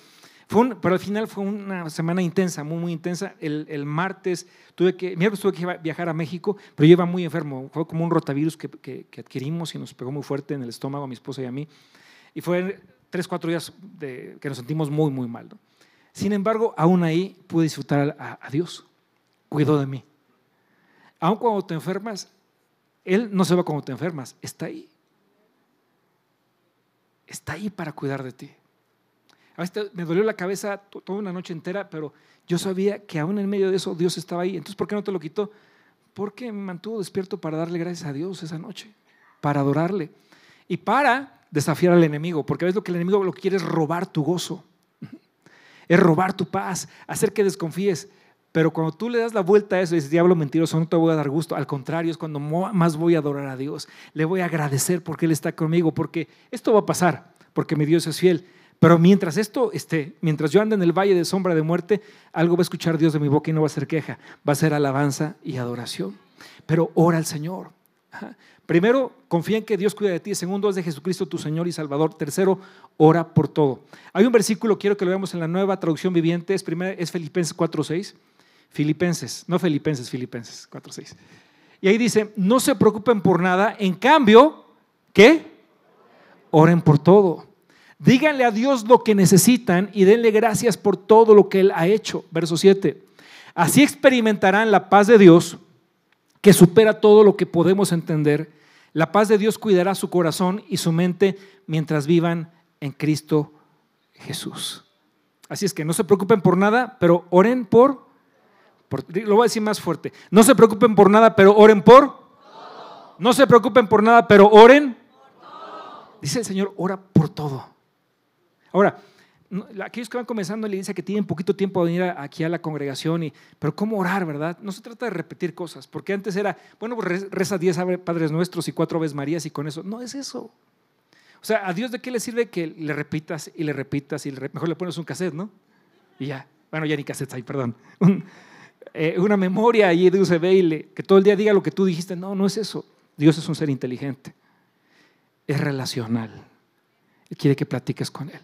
fue pero al final fue una semana intensa, muy, muy intensa. El, martes tuve que, miércoles tuve que viajar a México, pero yo iba muy enfermo, fue como un rotavirus que, que, adquirimos y nos pegó muy fuerte en el estómago a mi esposa y a mí. Y fue tres, cuatro días de, que nos sentimos muy, muy mal. Sin embargo, aún ahí pude disfrutar a, a Dios, cuidó de mí. Aun cuando te enfermas, él no se va cuando te enfermas, está ahí. Está ahí para cuidar de ti. A veces me dolió la cabeza toda una noche entera, pero yo sabía que aún en medio de eso Dios estaba ahí. Entonces, ¿por qué no te lo quitó? Porque me mantuvo despierto para darle gracias a Dios esa noche, para adorarle y para desafiar al enemigo, porque a veces lo que el enemigo lo que quiere es robar tu gozo, es robar tu paz, hacer que desconfíes. Pero cuando tú le das la vuelta a eso y dices, diablo mentiroso, no te voy a dar gusto, al contrario, es cuando más voy a adorar a Dios. Le voy a agradecer porque Él está conmigo, porque esto va a pasar, porque mi Dios es fiel. Pero mientras esto esté, mientras yo ande en el valle de sombra de muerte, algo va a escuchar Dios de mi boca y no va a ser queja, va a ser alabanza y adoración. Pero ora al Señor. Primero, confía en que Dios cuida de ti. Segundo, es de Jesucristo tu Señor y Salvador. Tercero, ora por todo. Hay un versículo, quiero que lo veamos en la nueva traducción viviente, es, primero, es Filipenses 4.6. Filipenses, no Filipenses, Filipenses 4.6. Y ahí dice, no se preocupen por nada, en cambio, ¿qué? Oren por todo. Díganle a Dios lo que necesitan y denle gracias por todo lo que Él ha hecho. Verso 7. Así experimentarán la paz de Dios que supera todo lo que podemos entender. La paz de Dios cuidará su corazón y su mente mientras vivan en Cristo Jesús. Así es que no se preocupen por nada, pero oren por lo voy a decir más fuerte. No se preocupen por nada, pero oren por. No se preocupen por nada, pero oren. Dice el Señor, ora por todo. Ahora, aquellos que van comenzando le dice que tienen poquito tiempo de venir aquí a la congregación, y, pero ¿cómo orar, verdad? No se trata de repetir cosas, porque antes era, bueno, pues reza 10 Padres Nuestros y cuatro veces Marías y con eso. No es eso. O sea, ¿a Dios de qué le sirve que le repitas y le repitas y mejor le pones un cassette, ¿no? Y ya. Bueno, ya ni cassette hay, perdón. Eh, una memoria allí de y que todo el día diga lo que tú dijiste. No, no es eso. Dios es un ser inteligente. Es relacional. Él quiere que platiques con Él.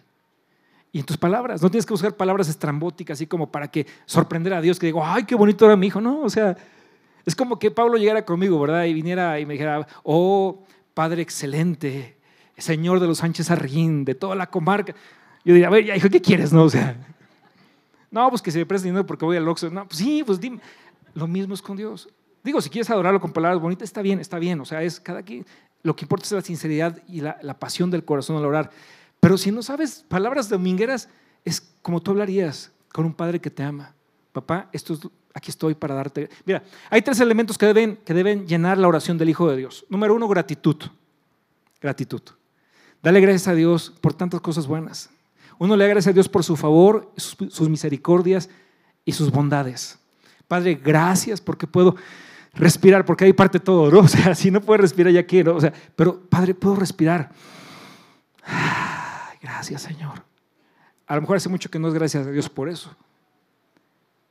Y en tus palabras, no tienes que buscar palabras estrambóticas así como para que sorprender a Dios, que digo, ay, qué bonito era mi hijo. No, o sea, es como que Pablo llegara conmigo, ¿verdad? Y viniera y me dijera, oh, Padre excelente, Señor de los Sánchez Arrín, de toda la comarca. Yo diría, a ver, ya, hijo, ¿qué quieres? No, o sea, no, pues que se me preste dinero porque voy al Oxxo. No, pues sí, pues dime. Lo mismo es con Dios. Digo, si quieres adorarlo con palabras bonitas, está bien, está bien. O sea, es cada quien. Lo que importa es la sinceridad y la, pasión del corazón al orar. Pero si no sabes palabras domingueras, es como tú hablarías con un padre que te ama. Papá, esto es, aquí estoy para darte. Mira, hay tres elementos que deben, que deben llenar la oración del Hijo de Dios. Número uno, gratitud. Gratitud. Dale gracias a Dios por tantas cosas buenas. Uno le agradece a Dios por su favor, sus, misericordias y sus bondades. Padre, gracias porque puedo respirar, porque ahí parte todo, ¿no? O sea, si no puedo respirar ya quiero, o sea, pero Padre, puedo respirar. gracias, Señor. A lo mejor hace mucho que no es gracias a Dios por eso,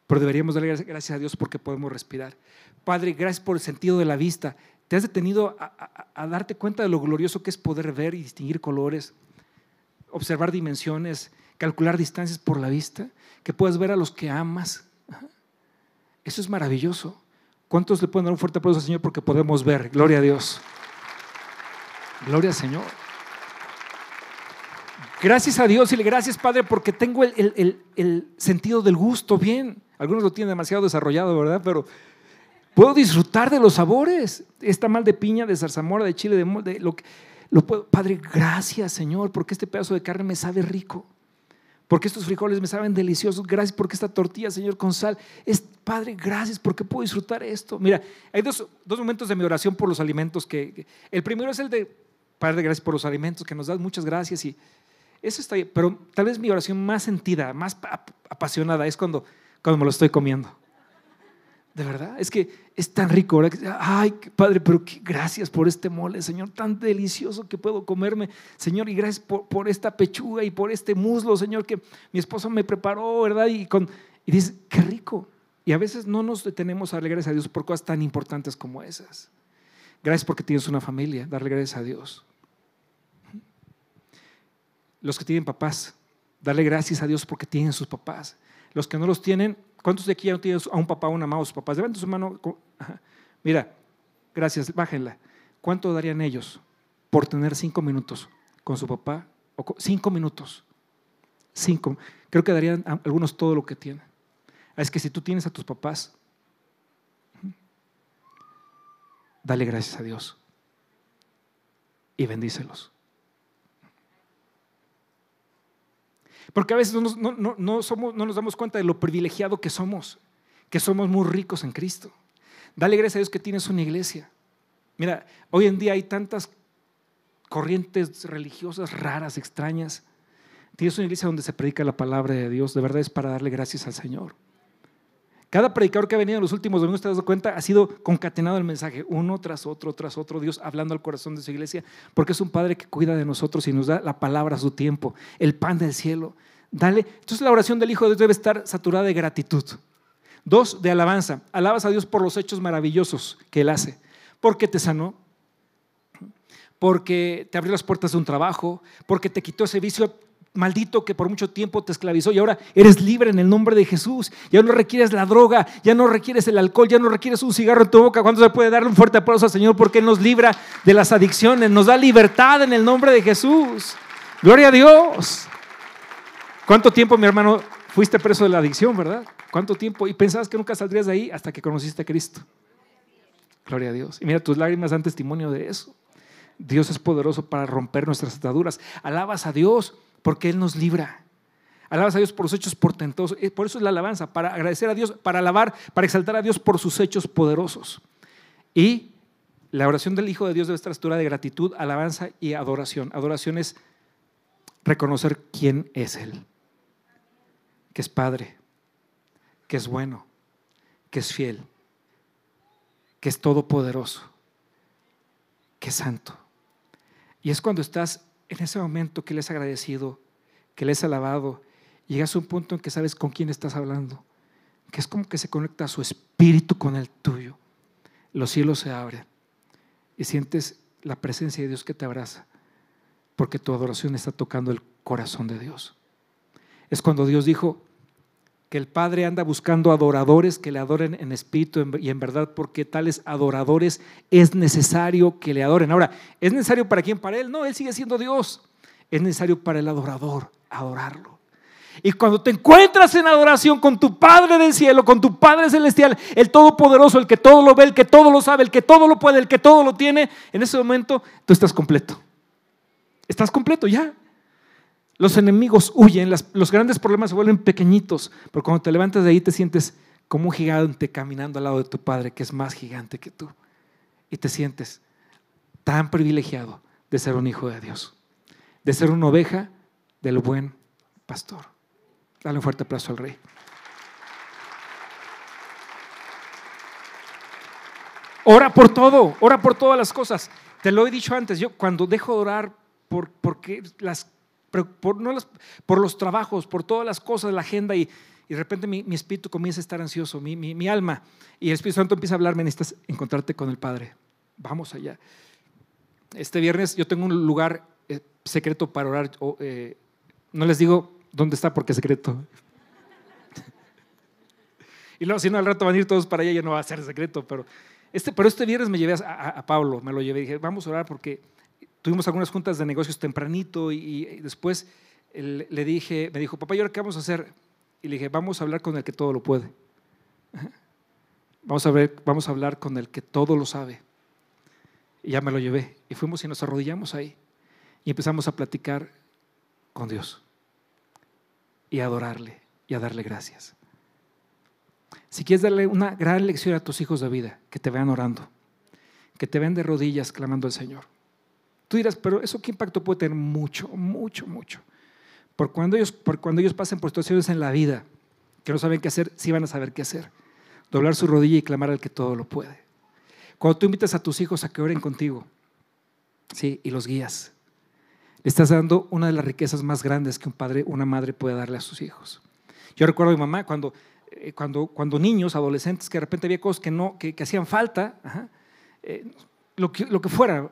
pero deberíamos darle gracias a Dios porque podemos respirar. Padre, gracias por el sentido de la vista. Te has detenido a darte cuenta de lo glorioso que es poder ver y distinguir colores, observar dimensiones, calcular distancias por la vista, que puedas ver a los que amas. Eso es maravilloso. ¿Cuántos le pueden dar un fuerte aplauso al Señor porque podemos ver? Gloria a Dios. Gloria al Señor. Gracias a Dios y gracias Padre porque tengo el, el, sentido del gusto bien. Algunos lo tienen demasiado desarrollado, ¿verdad? Pero puedo disfrutar de los sabores. Está mal de piña, de zarzamora, de chile, de, de lo que Padre, gracias Señor, porque este pedazo de carne me sabe rico. Porque estos frijoles me saben deliciosos. Gracias porque esta tortilla, Señor, con sal. Es, Padre, gracias porque puedo disfrutar esto. Mira, hay dos, momentos de mi oración por los alimentos. Que, el primero es el de, Padre, gracias por los alimentos, que nos das muchas gracias. Y eso está bien. Pero tal vez mi oración más sentida, más apasionada, es cuando, cuando me lo estoy comiendo. De verdad, es que es tan rico. Ay, Padre, pero gracias por este mole, Señor, tan delicioso que puedo comerme. Señor, y gracias por, esta pechuga y por este muslo, Señor, que mi esposo me preparó, ¿verdad? Y, con, dices, qué rico. Y a veces no nos detenemos a darle gracias a Dios por cosas tan importantes como esas. Gracias porque tienes una familia, darle gracias a Dios. Los que tienen papás, darle gracias a Dios porque tienen sus papás. Los que no los tienen, ¿Cuántos de aquí ya no tienen a un papá o una mamá o sus papás? Levanten su mano. Mira, gracias, bájenla. ¿Cuánto darían ellos por tener cinco minutos con su papá? cinco minutos. Cinco. Creo que darían algunos todo lo que tienen. Es que si tú tienes a tus papás, dale gracias a Dios y bendícelos. Porque a veces no, somos, no nos damos cuenta de lo privilegiado que somos, que somos muy ricos en Cristo. Dale gracias a Dios que tienes una iglesia. Mira, hoy en día hay tantas corrientes religiosas raras, extrañas. Tienes una iglesia donde se predica la palabra de Dios. De verdad es para darle gracias al Señor. Cada predicador que ha venido en los últimos domingos, te das cuenta, ha sido concatenado el mensaje, uno tras otro, tras otro, Dios hablando al corazón de su iglesia, porque es un Padre que cuida de nosotros y nos da la palabra a su tiempo, el pan del cielo. Dale. Entonces la oración del Hijo de Dios debe estar saturada de gratitud. Dos, de alabanza. Alabas a Dios por los hechos maravillosos que Él hace. Porque te sanó, porque te abrió las puertas de un trabajo, porque te quitó ese vicio maldito que por mucho tiempo te esclavizó y ahora eres libre en el nombre de Jesús. Ya no requieres la droga, ya no requieres el alcohol, ya no requieres un cigarro en tu boca. ¿Cuándo se puede darle un fuerte aplauso al Señor porque nos libra de las adicciones, nos da libertad en el nombre de Jesús? Gloria a Dios. ¿Cuánto tiempo, mi hermano, fuiste preso de la adicción, verdad? ¿Cuánto tiempo? Y pensabas que nunca saldrías de ahí hasta que conociste a Cristo. Gloria a Dios. Y mira, tus lágrimas dan testimonio de eso. Dios es poderoso para romper nuestras ataduras. Alabas a Dios porque Él nos libra. Alabas a Dios por los hechos portentosos. Eh, por eso es la alabanza, para agradecer a Dios, para alabar, para exaltar a Dios por sus hechos poderosos. Y la oración del Hijo de Dios debe estar estructurada de gratitud, alabanza y adoración. Adoración es reconocer quién es Él, que es Padre, que es bueno, que es fiel, que es todopoderoso, que es santo. Y es cuando estás en ese momento que le has agradecido, que le has alabado, llegas a un punto en que sabes con quién estás hablando, que es como que se conecta su espíritu con el tuyo. Los cielos se abren y sientes la presencia de Dios que te abraza, porque tu adoración está tocando el corazón de Dios. Es cuando Dios dijo que el Padre anda buscando adoradores que le adoren en espíritu y en verdad, porque tales adoradores es necesario que le adoren. Ahora, ¿es necesario para quién? Para Él. No, Él sigue siendo Dios. Es necesario para el adorador adorarlo. Y cuando te encuentras en adoración con tu Padre del cielo, con tu Padre celestial, el Todopoderoso, el que todo lo ve, el que todo lo sabe, el que todo lo puede, el que todo lo tiene, en ese momento tú estás completo. Estás completo ya. Los enemigos huyen, los grandes problemas se vuelven pequeñitos, pero cuando te levantas de ahí te sientes como un gigante caminando al lado de tu Padre, que es más gigante que tú. Y te sientes tan privilegiado de ser un hijo de Dios, de ser una oveja del buen pastor. Dale un fuerte aplauso al rey. Ora por todo, ora por todas las cosas. Te lo he dicho antes, yo cuando dejo de orar por, porque las por, no por los trabajos, por todas las cosas, la agenda y, de repente mi, espíritu comienza a estar ansioso, mi, alma, y el Espíritu Santo empieza a hablarme, necesitas encontrarte con el Padre. Vamos allá. Este viernes yo tengo un lugar eh, secreto para orar. Eh, no les digo dónde está porque es secreto. y luego, si no, al rato van a ir todos para allá, ya no va a ser secreto. Pero este, pero este viernes me llevé a, a Pablo, me lo llevé y dije, vamos a orar porque tuvimos algunas juntas de negocios tempranito y, después le dije, me dijo, papá, ¿y ahora qué vamos a hacer? Y le dije, vamos a hablar con el que todo lo puede. Vamos a, ver, vamos a hablar con el que todo lo sabe. Y ya me lo llevé. Y fuimos y nos arrodillamos ahí. Y empezamos a platicar con Dios. Y a adorarle y a darle gracias. Si quieres darle una gran lección a tus hijos de vida, que te vean orando, que te vean de rodillas clamando al Señor Tú dirás, pero eso qué impacto puede tener mucho, mucho, mucho. Por cuando ellos, por cuando ellos pasen por situaciones en la vida que no saben qué hacer, sí van a saber qué hacer. Doblar su rodilla y clamar al que todo lo puede. Cuando tú invitas a tus hijos a que oren contigo, sí, y los guías, le estás dando una de las riquezas más grandes que un padre, una madre puede darle a sus hijos. Yo recuerdo a mi mamá cuando, eh, cuando, cuando niños, adolescentes, que de repente había cosas que no, que, hacían falta, eh, lo, que, lo que fuera,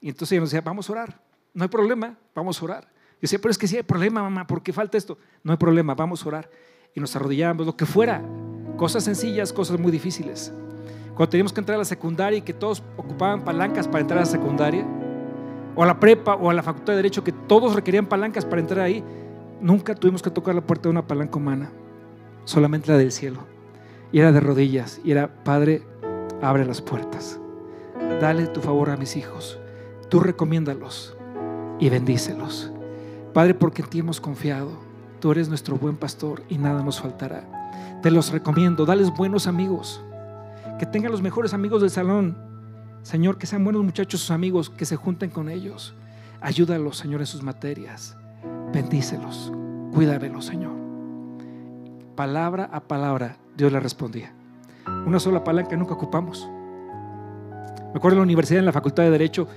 y entonces ella nos decía, vamos a orar, no hay problema, vamos a orar. Yo decía, pero es que sí hay problema, mamá, ¿por qué falta esto? No hay problema, vamos a orar. Y nos arrodillábamos, lo que fuera, cosas sencillas, cosas muy difíciles. Cuando teníamos que entrar a la secundaria y que todos ocupaban palancas para entrar a la secundaria, o a la prepa, o a la facultad de Derecho, que todos requerían palancas para entrar ahí, nunca tuvimos que tocar la puerta de una palanca humana, solamente la del cielo. Y era de rodillas, y era, Padre, abre las puertas, dale tu favor a mis hijos tú recomiéndalos y bendícelos. Padre, porque en ti hemos confiado. Tú eres nuestro buen pastor y nada nos faltará. Te los recomiendo, dales buenos amigos. Que tenga los mejores amigos del salón. Señor, que sean buenos muchachos sus amigos, que se junten con ellos. Ayúdalos, Señor, en sus materias. Bendícelos. Cuídamelos, Señor. Palabra a palabra, Dios le respondía. Una sola palanca nunca ocupamos. Me acuerdo en la universidad, en la facultad de Derecho,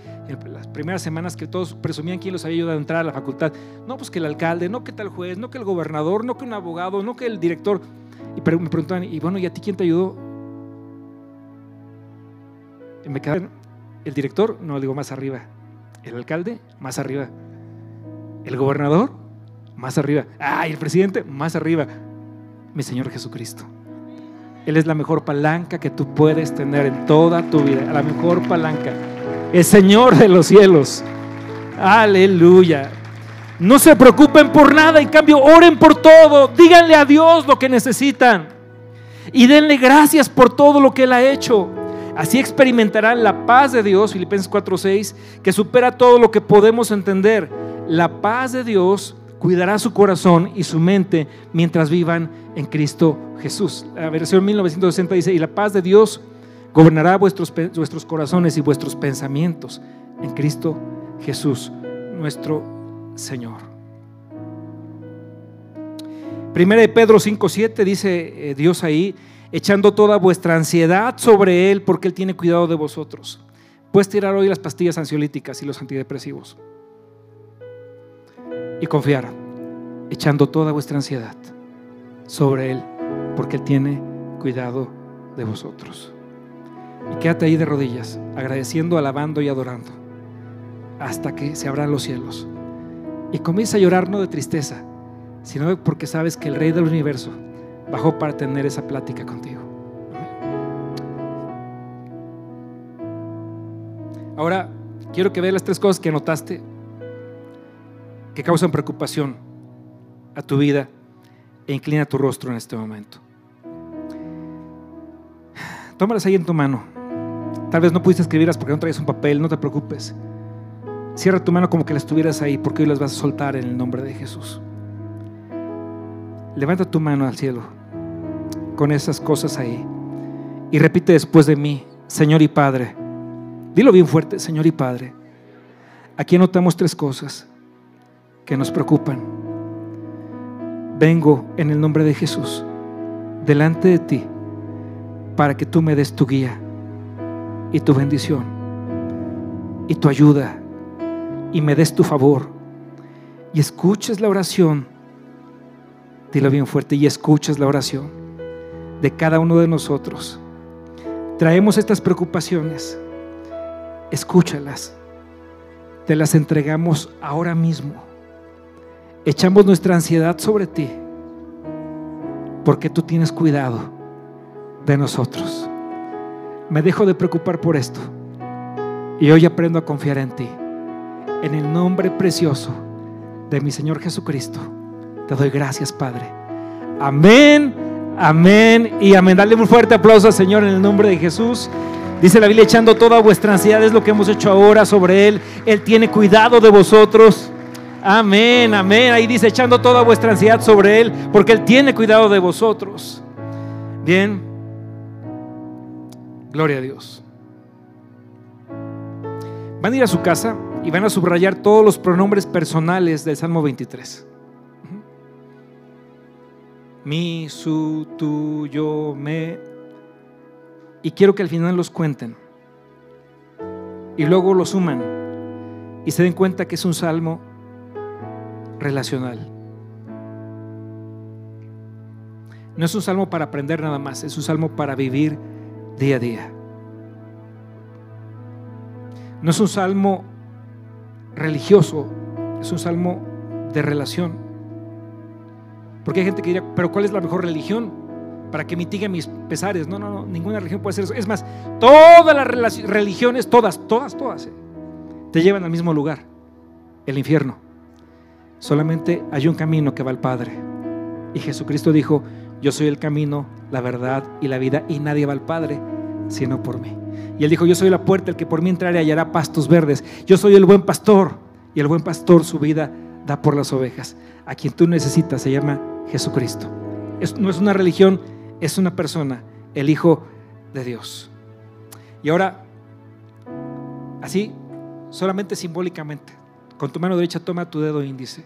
las primeras semanas que todos presumían quién los había ayudado a entrar a la facultad. No, pues que el alcalde, no que tal juez, no que el gobernador, no que un abogado, no que el director. Y me preguntaban, y bueno, ¿y a ti quién te ayudó? Y me quedaron, el director, no, digo más arriba. El alcalde, más arriba. El gobernador, más arriba. Ah, el presidente, más arriba. Mi Señor Jesucristo. Él es la mejor palanca que tú puedes tener en toda tu vida. La mejor palanca. El Señor de los cielos. Aleluya. No se preocupen por nada, en cambio oren por todo. Díganle a Dios lo que necesitan. Y denle gracias por todo lo que Él ha hecho. Así experimentarán la paz de Dios, Filipenses 4:6, que supera todo lo que podemos entender. La paz de Dios cuidará su corazón y su mente mientras vivan en Cristo Jesús. La versión 1960 dice, y la paz de Dios gobernará vuestros, vuestros corazones y vuestros pensamientos en Cristo Jesús, nuestro Señor. Primera de Pedro 5:7 dice eh, Dios ahí, echando toda vuestra ansiedad sobre Él porque Él tiene cuidado de vosotros. Puedes tirar hoy las pastillas ansiolíticas y los antidepresivos y confiar, echando toda vuestra ansiedad sobre Él, porque Él tiene cuidado de vosotros. Y quédate ahí de rodillas, agradeciendo, alabando y adorando, hasta que se abran los cielos. Y comienza a llorar no de tristeza, sino porque sabes que el Rey del universo bajó para tener esa plática contigo. Ahora, quiero que veas las tres cosas que anotaste que causan preocupación a tu vida e inclina tu rostro en este momento. Tómalas ahí en tu mano. Tal vez no pudiste escribirlas porque no traes un papel, no te preocupes. Cierra tu mano como que las tuvieras ahí porque hoy las vas a soltar en el nombre de Jesús. Levanta tu mano al cielo con esas cosas ahí y repite después de mí, Señor y Padre. Dilo bien fuerte, Señor y Padre. Aquí anotamos tres cosas que nos preocupan. Vengo en el nombre de Jesús delante de ti para que tú me des tu guía y tu bendición y tu ayuda y me des tu favor y escuches la oración. Dilo bien fuerte y escuches la oración de cada uno de nosotros. Traemos estas preocupaciones. Escúchalas. Te las entregamos ahora mismo echamos nuestra ansiedad sobre ti, porque tú tienes cuidado de nosotros. Me dejo de preocupar por esto y hoy aprendo a confiar en ti. En el nombre precioso de mi Señor Jesucristo, te doy gracias, Padre. Amén, amén y amén. Dale un fuerte aplauso al Señor en el nombre de Jesús. Dice la Biblia, echando toda vuestra ansiedad, es lo que hemos hecho ahora sobre Él. Él tiene cuidado de vosotros. Amén, amén. Ahí dice, echando toda vuestra ansiedad sobre Él, porque Él tiene cuidado de vosotros. Bien. Gloria a Dios. Van a ir a su casa y van a subrayar todos los pronombres personales del Salmo 23. Mi, su, tu, yo, me. Y quiero que al final los cuenten. Y luego lo suman. Y se den cuenta que es un salmo relacional. No es un salmo para aprender nada más, es un salmo para vivir día a día. No es un salmo religioso, es un salmo de relación. Porque hay gente que dirá, pero ¿cuál es la mejor religión? Para que mitigue mis pesares. No, no, no, ninguna religión puede ser eso. Es más, todas las religiones, todas, todas, todas, eh, te llevan al mismo lugar, el infierno. Solamente hay un camino que va al Padre. Y Jesucristo dijo, yo soy el camino, la verdad y la vida, y nadie va al Padre sino por mí. Y él dijo, yo soy la puerta, el que por mí entrare hallará pastos verdes. Yo soy el buen pastor, y el buen pastor su vida da por las ovejas. A quien tú necesitas se llama Jesucristo. no es una religión, es una persona, el Hijo de Dios. Y ahora, así, solamente simbólicamente, con tu mano derecha toma tu dedo índice,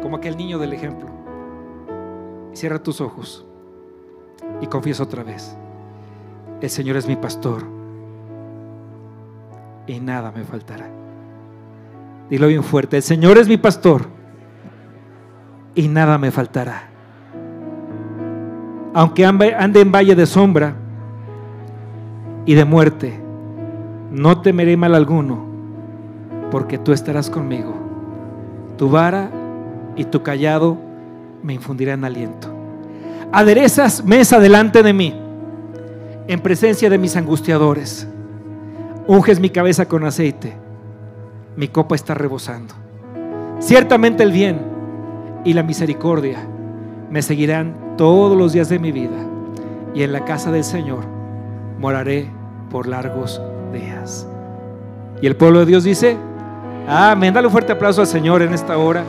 como aquel niño del ejemplo. Cierra tus ojos y confiesa otra vez. El Señor es mi pastor y nada me faltará. Dilo bien fuerte, el Señor es mi pastor y nada me faltará. Aunque ande en valle de sombra y de muerte, no temeré mal alguno, porque tú estarás conmigo. Tu vara y tu callado me infundirán aliento. Aderezas mesa delante de mí, en presencia de mis angustiadores. Unges mi cabeza con aceite, mi copa está rebosando. Ciertamente el bien y la misericordia me seguirán todos los días de mi vida, y en la casa del Señor moraré por largos días. Y el pueblo de Dios dice, amén. Dale un fuerte aplauso al Señor en esta hora.